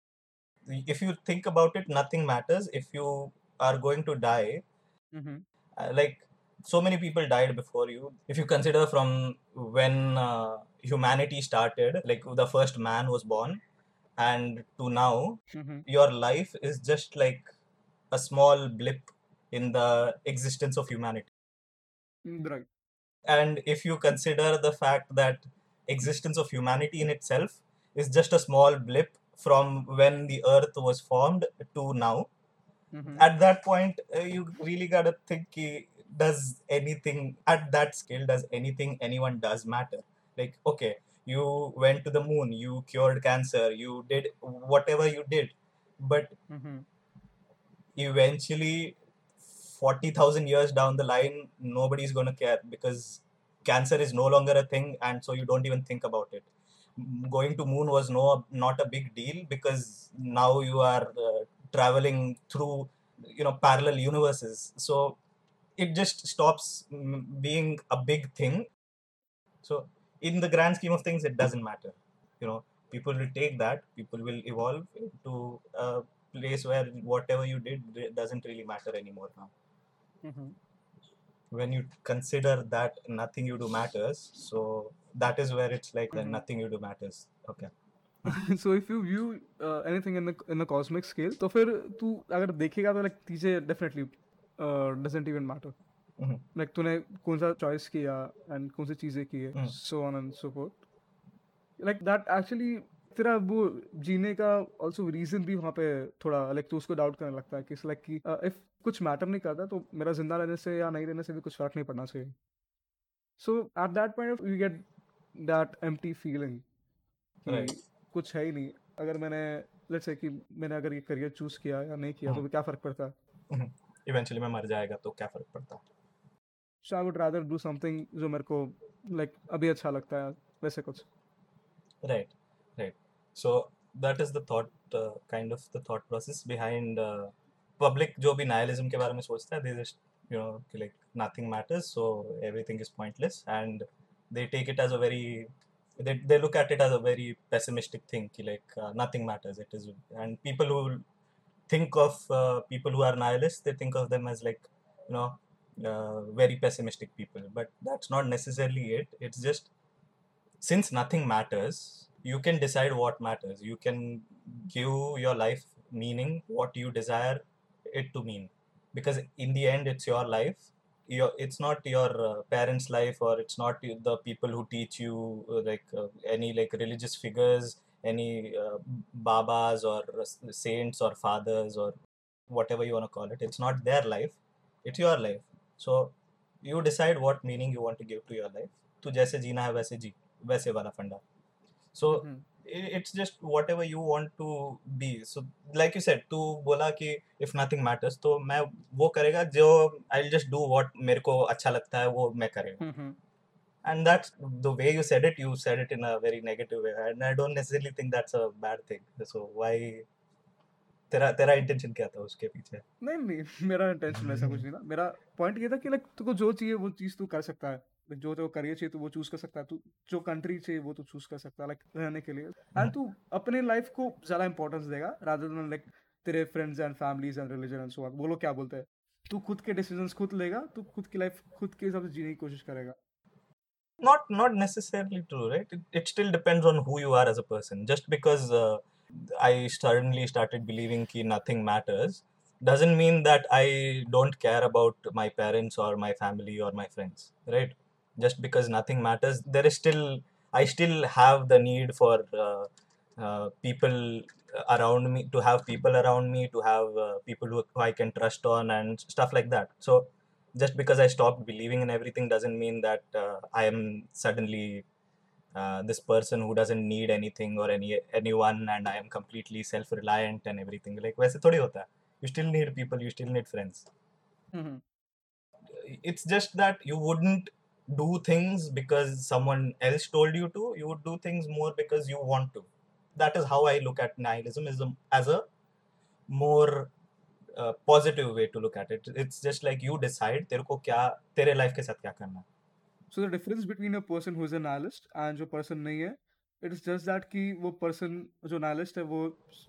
if you think about it nothing matters if you are going to die Mm-hmm. uh, like so many people died before you if you consider from when uh, humanity started like the first man was born and to now Mm-hmm. your life is just like a small blip in the existence of humanity Right. And if you consider the fact that existence of humanity in itself is just a small blip from when the earth was formed to now Mhm. at that point uh, you really gotta think ki, does anything at that scale does anything anyone does matter like okay you went to the moon you cured cancer you did whatever you did but Mhm. eventually 40,000 years down the line nobody's going to care because cancer is no longer a thing and so you don't even think about it. Going to moon was no not a big deal because now you are uh, traveling through you know parallel universes. So it just stops mm, being a big thing. So in the grand scheme of things it doesn't matter. You know people will take that people will evolve to. a place where whatever you did doesn't really matter anymore now mm-hmm. when you consider that nothing you do matters so that is where it's like mm-hmm. nothing you do matters. Okay. So if you view anything in the in the cosmic scale तो फिर तू अगर देखेगा तो like तुझे definitely doesn't even matter like तूने कौन सा चॉइस किया एंड कौन सी चीज़ें की है so on and so forth like that actually तेरा वो जीने का also reason भी वहाँ पे थोड़ा like तू उसको doubt करने लगता है कि like कि uh, if कुछ matter नहीं करता तो मेरा ज़िंदा रहने से या नहीं रहने से भी कुछ फ़र्क नहीं पड़ना चाहिए। So at that point of you get that empty feeling कि कुछ है ही नहीं। अगर मैंने लेट्स से कि मैंने अगर ये करियर चूज़ किया या नहीं किया तो हम्म। क्या फ़र्क पड़ता? है इवेंचुअली मैं मर जाएगा तो क्या फ़र्क पड़ता? So I would rather do something जो मेरे को लाइक अभी अच्छा लगता है वैसे कुछ। Right right. so that is the thought uh, kind of the thought process behind uh, public जो भी nihilism के बारे में सोचता है they just you know कि like nothing matters so everything is pointless and they take it as a very they, they look at it as a very pessimistic thing कि like uh, nothing matters it is and people who think of uh, people who are nihilists they think of them as like you know uh, very pessimistic people but that's not necessarily it it's just since nothing matters you can decide what matters you can give your life meaning what you desire it to mean because in the end it's your life your it's not your uh, parents life or it's not y- the people who teach you uh, like uh, any like religious figures any uh, babas or s- saints or fathers or whatever you want to call it it's not their life it's your life so you decide what meaning you want to give to your life तू जैसे जीना है वैसे जी वैसे वाला फंडा so Mhm. i- it's just whatever you want to be so like you said तू बोला कि if nothing matters तो मैं वो करेगा जो I'll just do what मेरे को अच्छा लगता है वो मैं करेगा Mhm. and that's the way you said it you said it in a very negative way and I don't necessarily think that's a bad thing so why तेरा तेरा इंटेंशन क्या था उसके पीछे नहीं नहीं मेरा इंटेंशन ऐसा कुछ नहीं था मेरा पॉइंट ये था कि लाइक तुझको जो चाहिए वो चीज़ तू कर सकता है जो जो करियर चाहिए तू वो चूज़ कर सकता है तू जो कंट्री चाहिए वो तू चूज़ कर सकता है लाइक रहने के लिए एंड तू अपने लाइफ को ज़्यादा इंपॉर्टेंस देगा रादर देन लाइक तेरे friends and families and religion and so वो लोग क्या बोलते हैं तू खुद के डिसीजंस खुद लेगा तू खुद की लाइफ खुद के हिसाब से जीने की कोशिश करेगा not not necessarily true right it, it still depends on who you are as a person just because uh, i suddenly started believing ki nothing matters doesn't mean that i don't care about my parents or my family or my friends right just because nothing matters there is still i still have the need for uh, uh, people around me to have people around me to have uh, people who, who i can trust on and stuff like that so just because I stopped believing in everything doesn't mean that uh, I am suddenly uh, this person who doesn't need anything or any anyone and I am completely self-reliant and everything. Like वैसे थोड़ी होता है. You still need people. You still need friends. Mhm. It's just that you wouldn't do things because someone else told you to. You would do things more because you want to. That is how I look at nihilism as a, as a more uh, positive way to look at it. It's just like you decide तेरे को क्या तेरे life के साथ क्या करना So the difference between a person who is a nihilist and जो person नहीं है it is just that कि वो person जो nihilist है वो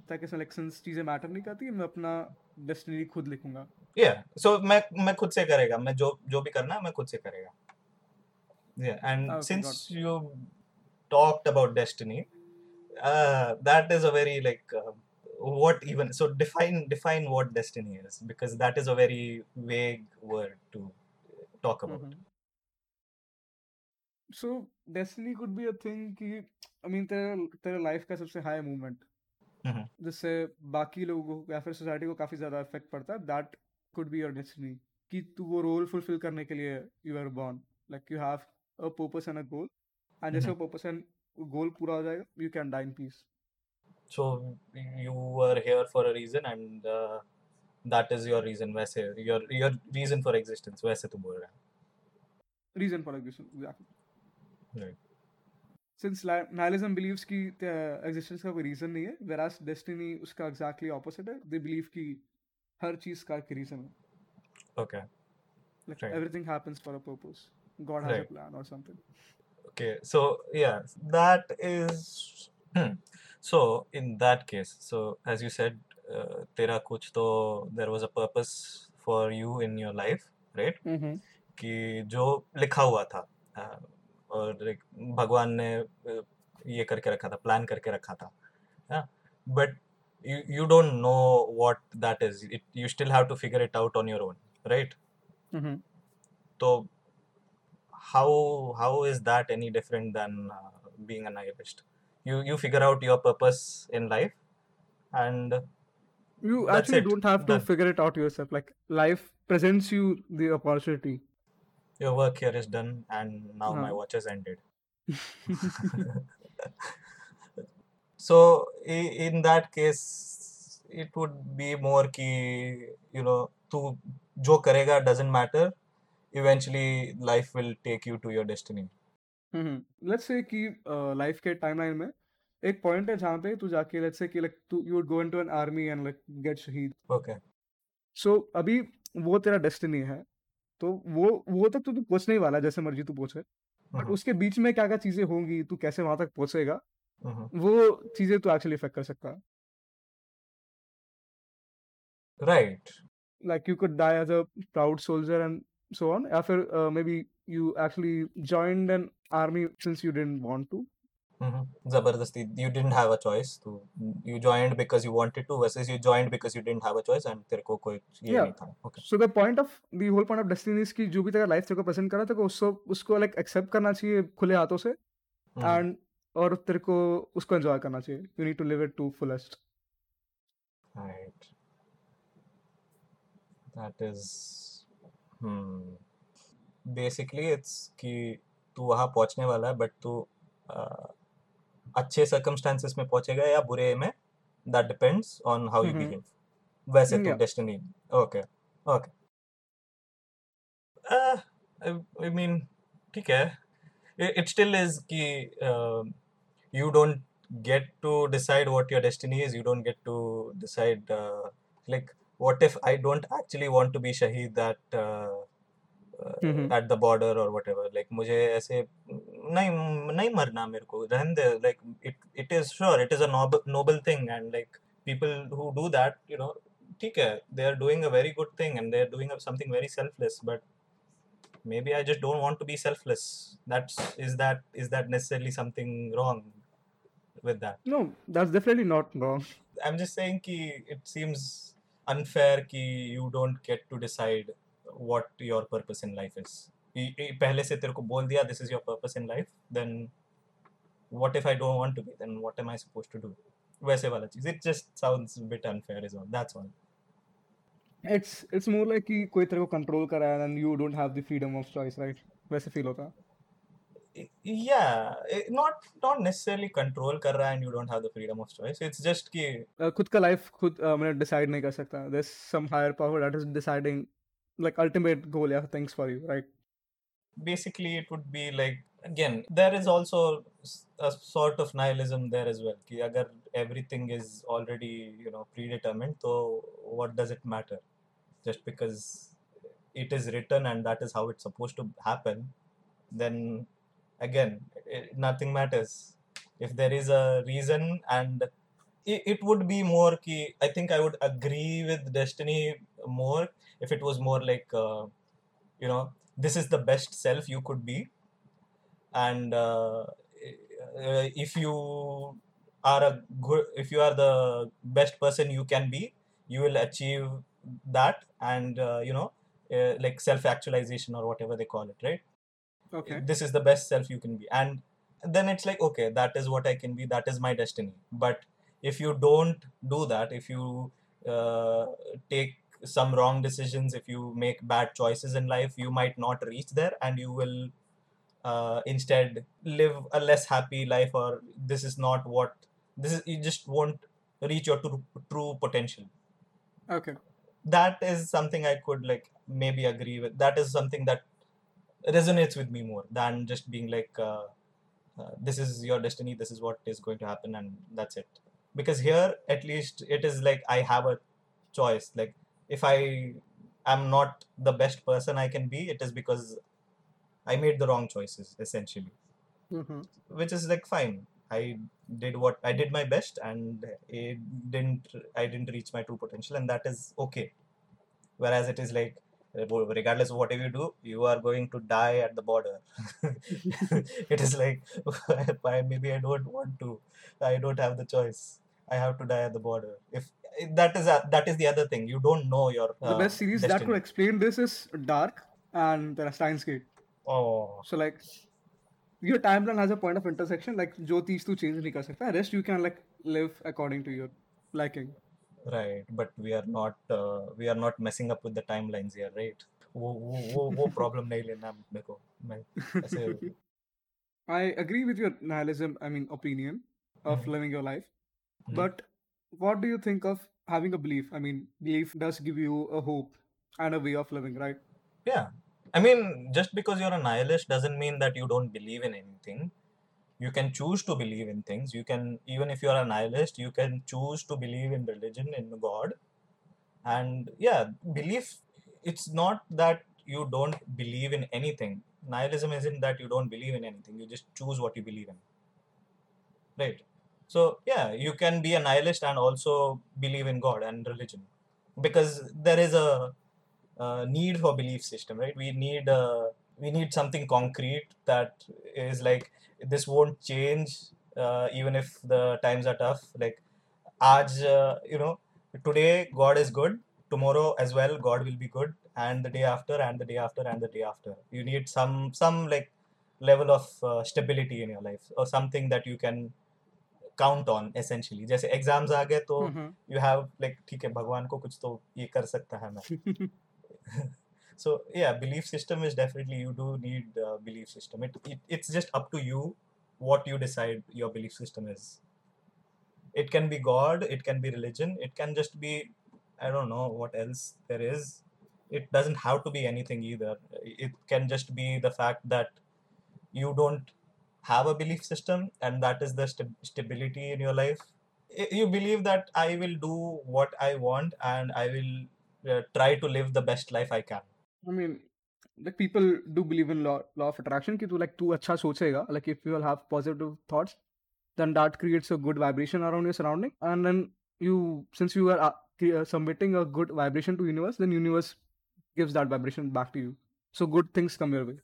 ताकि selections चीज़ें matter नहीं करती मैं अपना destiny खुद लिखूँगा Yeah, so मैं मैं खुद से करेगा मैं जो जो भी करना है मैं खुद से करेगा. Yeah, and Okay, since got you talked about destiny, uh, that is a very like uh, what even so define define what destiny is because that is a very vague word to talk about. Mhm. so destiny could be a thing कि I mean तेरा तेरा life का सबसे high Mhm. जिससे बाकी लोगों को या फिर सोसाइटी को काफ़ी ज़्यादा इफ़ेक्ट पड़ता है that could be your destiny कि तू वो रोल फुलफिल करने के लिए you are born like you have a purpose and a goal and जैसे वो purpose and goal पूरा हो जाएगा you can die in peace so you were here for a reason and uh, that is your reason वैसे your your reason for existence वैसे तू बोल रहा है reason for existence exactly right since nihilism believes की existence का कोई reason नहीं है वेरास डेस्टिनी उसका एग्जैक्टली ऑपोजिट है दे बिलीव की हर चीज़ का एक रीजन है okay like everything happens for a purpose god has Right. a plan or something Okay. So yeah, that is. Hmm. So in that case, so as you said, uh, तेरा कुछ तो there was a purpose for you in your life, right? mm-hmm. कि जो लिखा हुआ था uh, और भगवान ने uh, ये करके रखा था प्लान करके रखा था but don't know what that is it, you still have to figure it out on your own right Mm-hmm. so how how is that any different than uh, being an nihilist? You you figure out your purpose in life and you actually don't have to figure it out yourself. Like life presents you the opportunity. Your work here is done and now no. my watch has ended. *laughs* *laughs* So in that case it would be more key. you know to jo karega doesn't matter. Eventually life will take you to your destiny. Hmm let's say कि life के timeline में एक point है जहाँ पे तू जाके let's say कि लाइक तू you would go into an army and like get shaheed okay. So अभी वो तेरा डेस्टिनी है तो वो वो तक तो तू पहुँचने ही वाला जैसे मर्ज़ी तू पहुँचे। But Mhm. उसके बीच में क्या क्या चीज़ें होंगी तू कैसे वहाँ तक पहुंचेगा Mhm. वो चीज़ें तू एक्चुअली इफ़ेक्ट कर सकता है। Right. Like you could die as a proud soldier and so on फिर uh, maybe you actually joined an army since you didn't want to Mhm. Zabardasti, you didn't have a choice. To, you joined because you wanted to versus you joined because you didn't have a choice and तेरे को कोई ये Yeah. नहीं था. Okay. so the point of the whole point of destiny is कि जो भी तेरा लाइफ तेरे को प्रेजेंट करा तेरे को उसको उसको like accept करना चाहिए खुले हाथों से Mhm. and और तेरे को उसको enjoy करना चाहिए you need to live it to fullest Right. That is, hmm. Basically it's कि तू वहाँ पहुँचने वाला है बट तू अच्छे सर्कमस्टांसिस में पहुँचेगा या बुरे में? That depends on how you behave वैसे तो destiny okay okay I mean ठीक है. इट स्टिल इज़ कि you don't get to decide what your destiny is you don't get to decide like what if I don't actually want to be shaheed at uh, uh, Mhm. at the border or whatever. Like मुझे ऐसे नहीं नहीं मरना मेरे को रहने दे. Like it it is sure it is a noble noble thing and like people who do that you know ठीक है they are doing a very good thing and they are doing something very selfless but maybe I just don't want to be selfless. That's is that is that necessarily something wrong with that? no that's definitely not wrong I'm just saying कि it seems unfair कि you don't get to decide what your purpose in life is. इ- इ- पहले से तेरे को बोल दिया this is your purpose in life then what if I don't want to be then what am I supposed to do? वैसे वाला चीज़ it just sounds a bit unfair is all that's all. it's it's more like कि कोई तेरे को control कर रहा है and you don't have the freedom of choice right वैसे फील होता है Yeah, it- not not necessarily control कर रहा है and you don't have the freedom of choice. It's just कि uh, खुद का लाइफ खुद uh, मैंने डिसाइड नहीं कर सकता there's some higher power that is deciding like ultimate goal yeah things for you right basically it would be like again there is also s- a sort of nihilism there as well कि अगर everything is already you know predetermined so what does it matter just because it is written and that is how it's supposed to happen then again i nothing matters. If there is a reason and it, it would be more ki, i think i would agree with destiny more if it was more like uh, you know this is the best self you could be. And uh, uh, if you are a good if you are the best person you can be you will achieve that and uh, you know uh, like self actualization or whatever they call it right Okay. this is the best self you can be and then it's like okay that is what i can be that is my destiny but if you don't do that if you uh, take some wrong decisions if you make bad choices in life you might not reach there and you will uh, instead live a less happy life or this is not what this is you just won't reach your true, true potential Okay. that is something I could like maybe agree with. That is something that resonates with me more than just being like, uh, uh, this is your destiny, this is what is going to happen, and that's it. Because here, at least, it is like I have a choice. Like, if I am not the best person I can be, it is because I made the wrong choices, essentially Mm-hmm. which is like fine i did what i did my best and it didn't i didn't reach my true potential and that is okay whereas it is like regardless of whatever you do you are going to die at the border *laughs* it is like why *laughs* maybe i don't want to i don't have the choice i have to die at the border if that is a, that is the other thing you don't know your The uh, best series that destiny. could explain this is Dark and there are Steins Gate. oh So like your timeline has a point of intersection. Like जो चीज तू change नहीं कर सकता. Rest you can like live according to your liking. Right, but we are not uh, we are not messing up with the timelines here, right? वो वो वो वो problem नहीं लेना मेरे को मैं ऐसे I *laughs* agree with your nihilism. I mean opinion of Mhm. living your life. Mhm. But what do you think of having a belief? I mean, belief does give you a hope and a way of living, right? yeah. I mean, just because you're a nihilist doesn't mean that you don't believe in anything. You can choose to believe in things. You can even if you're a nihilist, you can choose to believe in religion, in God, and yeah, belief. It's not that you don't believe in anything. Nihilism isn't that you don't believe in anything. You just choose what you believe in. right so yeah you can be a nihilist and also believe in god and religion because there is a, uh need for belief system right we need uh, we need something concrete that is like this won't change uh, even if the times are tough like aaj uh, you know today god is good tomorrow as well god will be good and the day after and the day after and the day after you need some some like level of uh, stability in your life or something that you can count on essentially जैसे exams आ गए तो Mhm. You have like ठीक है भगवान को कुछ तो ये कर सकता है मैं *laughs* so yeah belief system is definitely you do need uh, belief system. It, it it's just up to you what you decide your belief system is. It can be god it can be religion it can just be i don't know what else there is. It doesn't have to be anything either. It can just be the fact that you don't have a belief system and that is the st- stability in your life. You believe that i will do what i want and i will uh, try to live the best life i can I mean, like people do believe in law law of attraction कि तू like तू अच्छा सोचेगा like if you will have positive thoughts then that creates a good vibration around your surrounding and then you since you are uh, cre- uh, submitting a good vibration to universe then universe gives that vibration back to you so good things come your way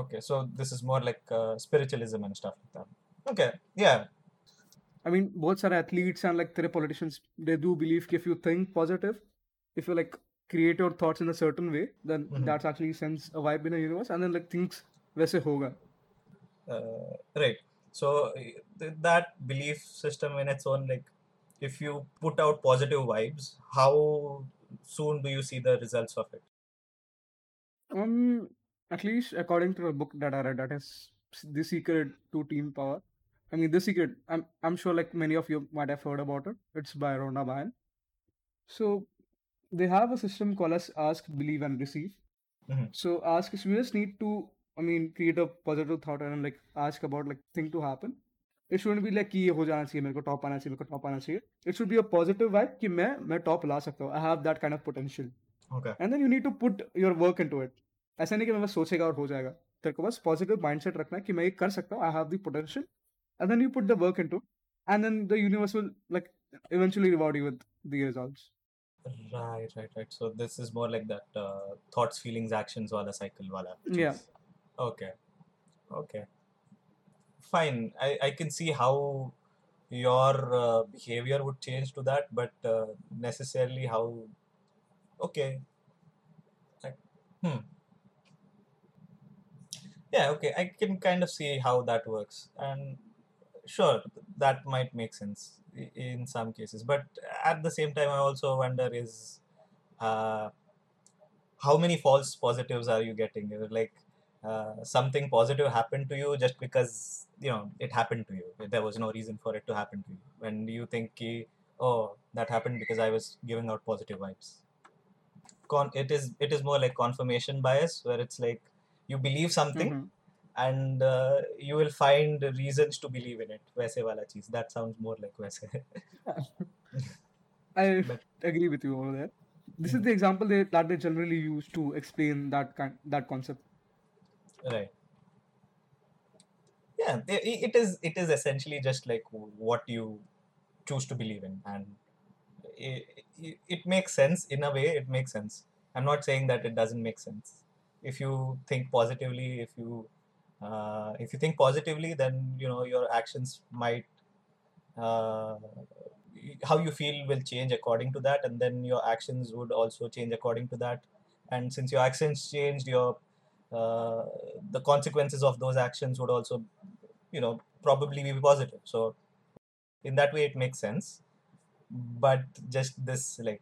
okay so this is more like uh, spiritualism and stuff like that okay yeah I mean बहुत सारे athletes and like तेरे politicians they do believe कि if you think positive if you like create your thoughts in a certain way then Mhm. that's actually sends a vibe in the universe and then like things वैसे होगा uh, right so uh, th- that belief system in its own like if you put out positive vibes how soon do you see the results of it Um, at least according to a book that I read, that is The Secret to Team Power. I mean, The Secret. I'm I'm sure like many of you might have heard about it. It's by Rhonda Byrne. So they have a system called as Ask, Believe, and Receive. Mhm. So ask is we just need to, I mean, create a positive thought and like ask about like thing to happen. It shouldn't be like कि ये हो जाना चाहिए मेरे को top आना चाहिए मेरे को टॉप आना चाहिए. It should be a positive vibe कि मैं मैं टॉप ला सकता हूँ. I have that kind of potential. okay and then you need to put your work into it ऐसा नहीं कि मैं बस सोचेगा और हो जाएगा तेरे को बस पॉजिटिव माइंडसेट रखना है कि मैं ये कर सकता हूँ I have the potential and then you put the work into and then the universe will like eventually reward you with the results Right, right, right. So this is more like that uh, thoughts, feelings, actions wala cycle wala. Yeah. cheez. Okay. Okay. Fine. I, I can see how your uh, behavior would change to that, but uh, necessarily how. Okay. Like, hmm. yeah okay i can kind of see how that works and sure that might make sense in some cases. But at the same time i also wonder is uh, how many false positives are you getting? You know, like uh, something positive happened to you just because you know it happened to you? There was no reason for it to happen to you. When you think oh that happened because i was giving out positive vibes? Con- it is it is more like confirmation bias where it's like you believe something Mhm and uh, you will find reasons to believe in it. Vaise wala cheez. That sounds more like vaise. I *laughs* agree with you over there. This is hmm. the example that they generally use to explain that con- that concept. Right. Yeah, it is. It is essentially just like what you choose to believe in, and it, it makes sense in a way. It makes sense. I'm not saying that it doesn't make sense. If you think positively, if you uh, if you think positively then you know your actions might uh, how you feel will change according to that and then your actions would also change according to that. And since your actions changed your uh, the consequences of those actions would also you know probably be positive. So in that way it makes sense. But just this like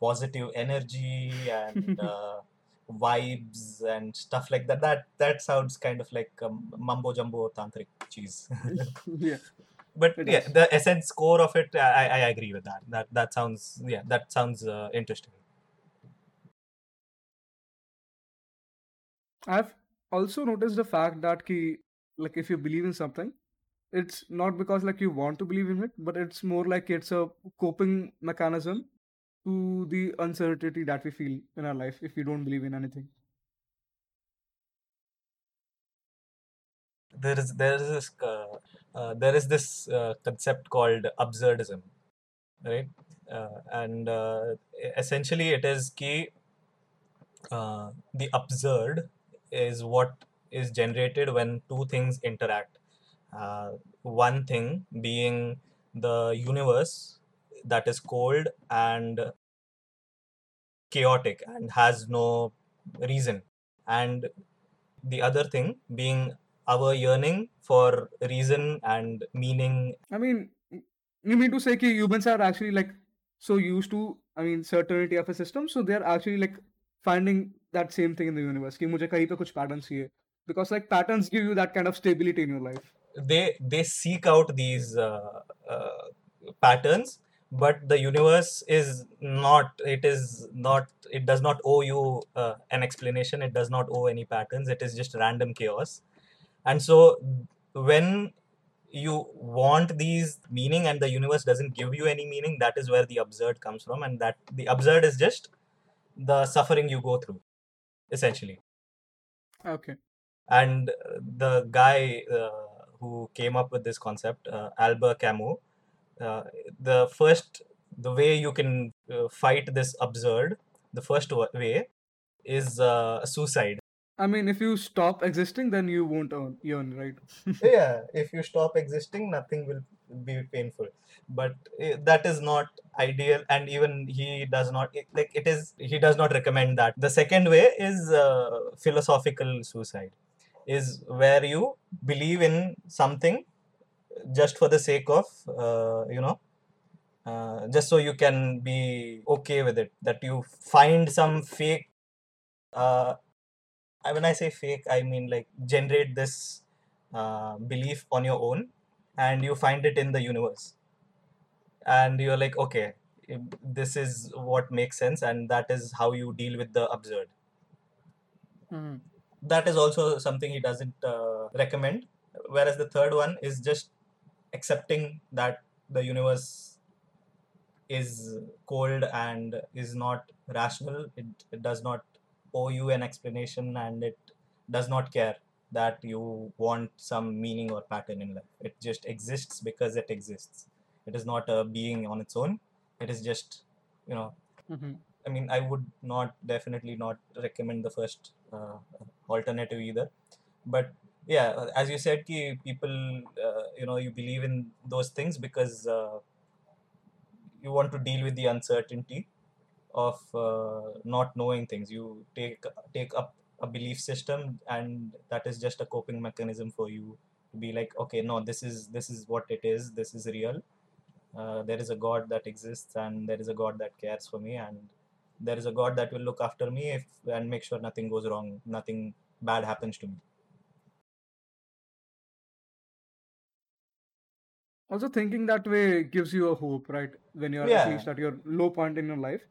positive energy and *laughs* uh, vibes and stuff like that that that sounds kind of like um, mumbo jumbo tantric cheese *laughs* yeah. but It yeah does. the essence core of it i i agree with that that that sounds yeah that sounds uh, interesting I've also noticed the fact that ki, like if you believe in something, it's not because like you want to believe in it, but it's more like it's a coping mechanism to the uncertainty that we feel in our life if we don't believe in anything. there is there is this uh, uh, there is this uh, concept called absurdism right uh, and uh, essentially it is key uh, the absurd is what is generated when two things interact one thing being the universe that is cold and chaotic and has no reason. And the other thing being our yearning for reason and meaning. I mean you mean to say that humans are actually like so used to i mean certainty of a system so they are actually like finding that same thing in the universe mujhe kahin pe kuch patterns chahiye. Because like patterns give you that kind of stability in your life. They they seek out these uh, uh, patterns but the universe is not it is not it does not owe you uh, an explanation. It does not owe any patterns. It is just random chaos. And so when you want these meaning and the universe doesn't give you any meaning that is where the absurd comes from. And that the absurd is just the suffering you go through essentially. Okay. and the guy uh, who came up with this concept uh, albert camus uh, the first the way you can uh, fight this absurd the first wa- way is uh, suicide. I mean, if you stop existing, then you won't earn, earn right? *laughs* yeah if you stop existing nothing will be painful. But uh, that is not ideal and even he does not like it is he does not recommend that. The second way is uh, philosophical suicide is where you believe in something just for the sake of uh, you know uh, just so you can be okay with it that you find some fake uh, when i say fake i mean like generate this uh, belief on your own and you find it in the universe. And you're like okay this is what makes sense and that is how you deal with the absurd. That is also something he doesn't uh, recommend. Whereas the third one is just accepting that the universe is cold and is not rational it, it does not owe you an explanation and it does not care that you want some meaning or pattern in life it just exists because it exists it is not a being on its own it is just you know Mhm. I mean, I would not definitely not recommend the first uh, alternative either. But yeah, uh, as you said, ki people, uh, you know, you believe in those things because uh, you want to deal with the uncertainty of uh, not knowing things. You take take up a belief system and that is just a coping mechanism for you to be like okay no this is this is what it is this is real uh, there is a god that exists and there is a god that cares for me and there is a god that will look after me if and make sure nothing goes wrong nothing bad happens to me Also, thinking that way gives you a hope, right? When you're at yeah least at your low point in your life,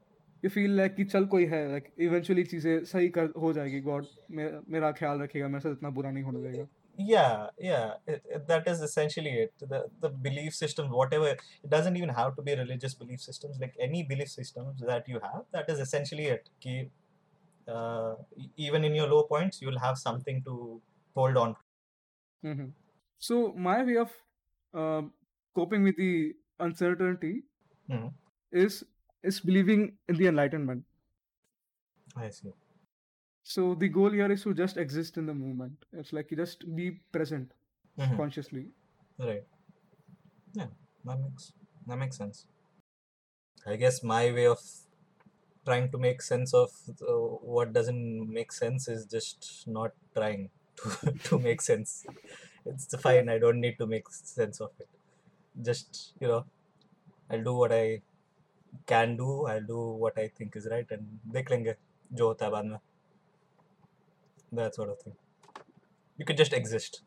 you feel like कि चल कोई है like eventually चीजें सही कर हो जाएगी God मेरा मेरा ख्याल रखेगा मेरे साथ इतना बुरा नहीं होने देगा yeah yeah it, it, that is essentially it the the belief system whatever it doesn't even have to be religious belief systems like any belief systems that you have that is essentially it Ki, uh, e- even in your low points you'll have something to hold on to hmm So my way of uh, coping with the uncertainty Mhm. is is believing in the enlightenment. i see So the goal here is to just exist in the moment. It's like you just be present Mhm. consciously. right yeah that makes that makes sense i guess my way of trying to make sense of uh, what doesn't make sense is just not trying *laughs* to, to make sense it's fine i don't need to make sense of it just you know i'll do what i can do i'll do what i think is right and dekh lenge jo hota hai baad mein that sort of thing. You can just exist.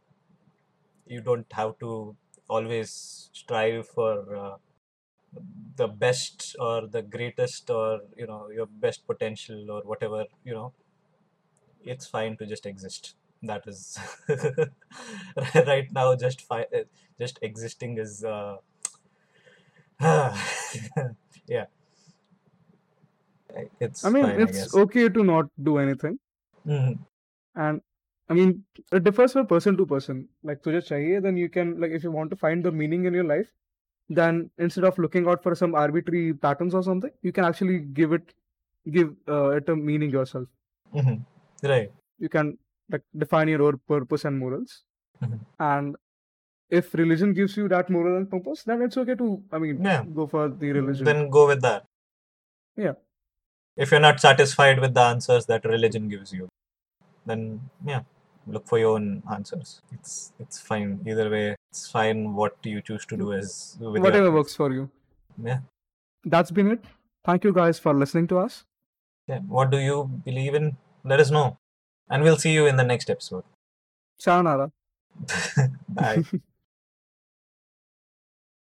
You don't have to always strive for uh, the best or the greatest or you know your best potential or whatever you know. It's fine to just exist that is *laughs* right now just uh, just existing is uh, *sighs* yeah. It's i mean fine, it's I okay to not do anything. Mm-hmm. and i mean it differs from person to person. Like tujhe chahiye then you can like if you want to find the meaning in your life then instead of looking out for some arbitrary patterns or something you can actually give it give uh, it a meaning yourself. Mm-hmm. right. You can like define your own purpose and morals. Mhm. And if religion gives you that moral and purpose, then it's okay to, I mean, yeah go for the religion. then go with that Yeah. if you're not satisfied with the answers that religion gives you then yeah look for your own answers it's it's fine either way it's fine what you choose to do is with Whatever works for you. yeah That's been it. Thank you guys for listening to us. yeah what do you believe in let us know and we'll see you in the next episode Sayonara. *laughs* bye *laughs*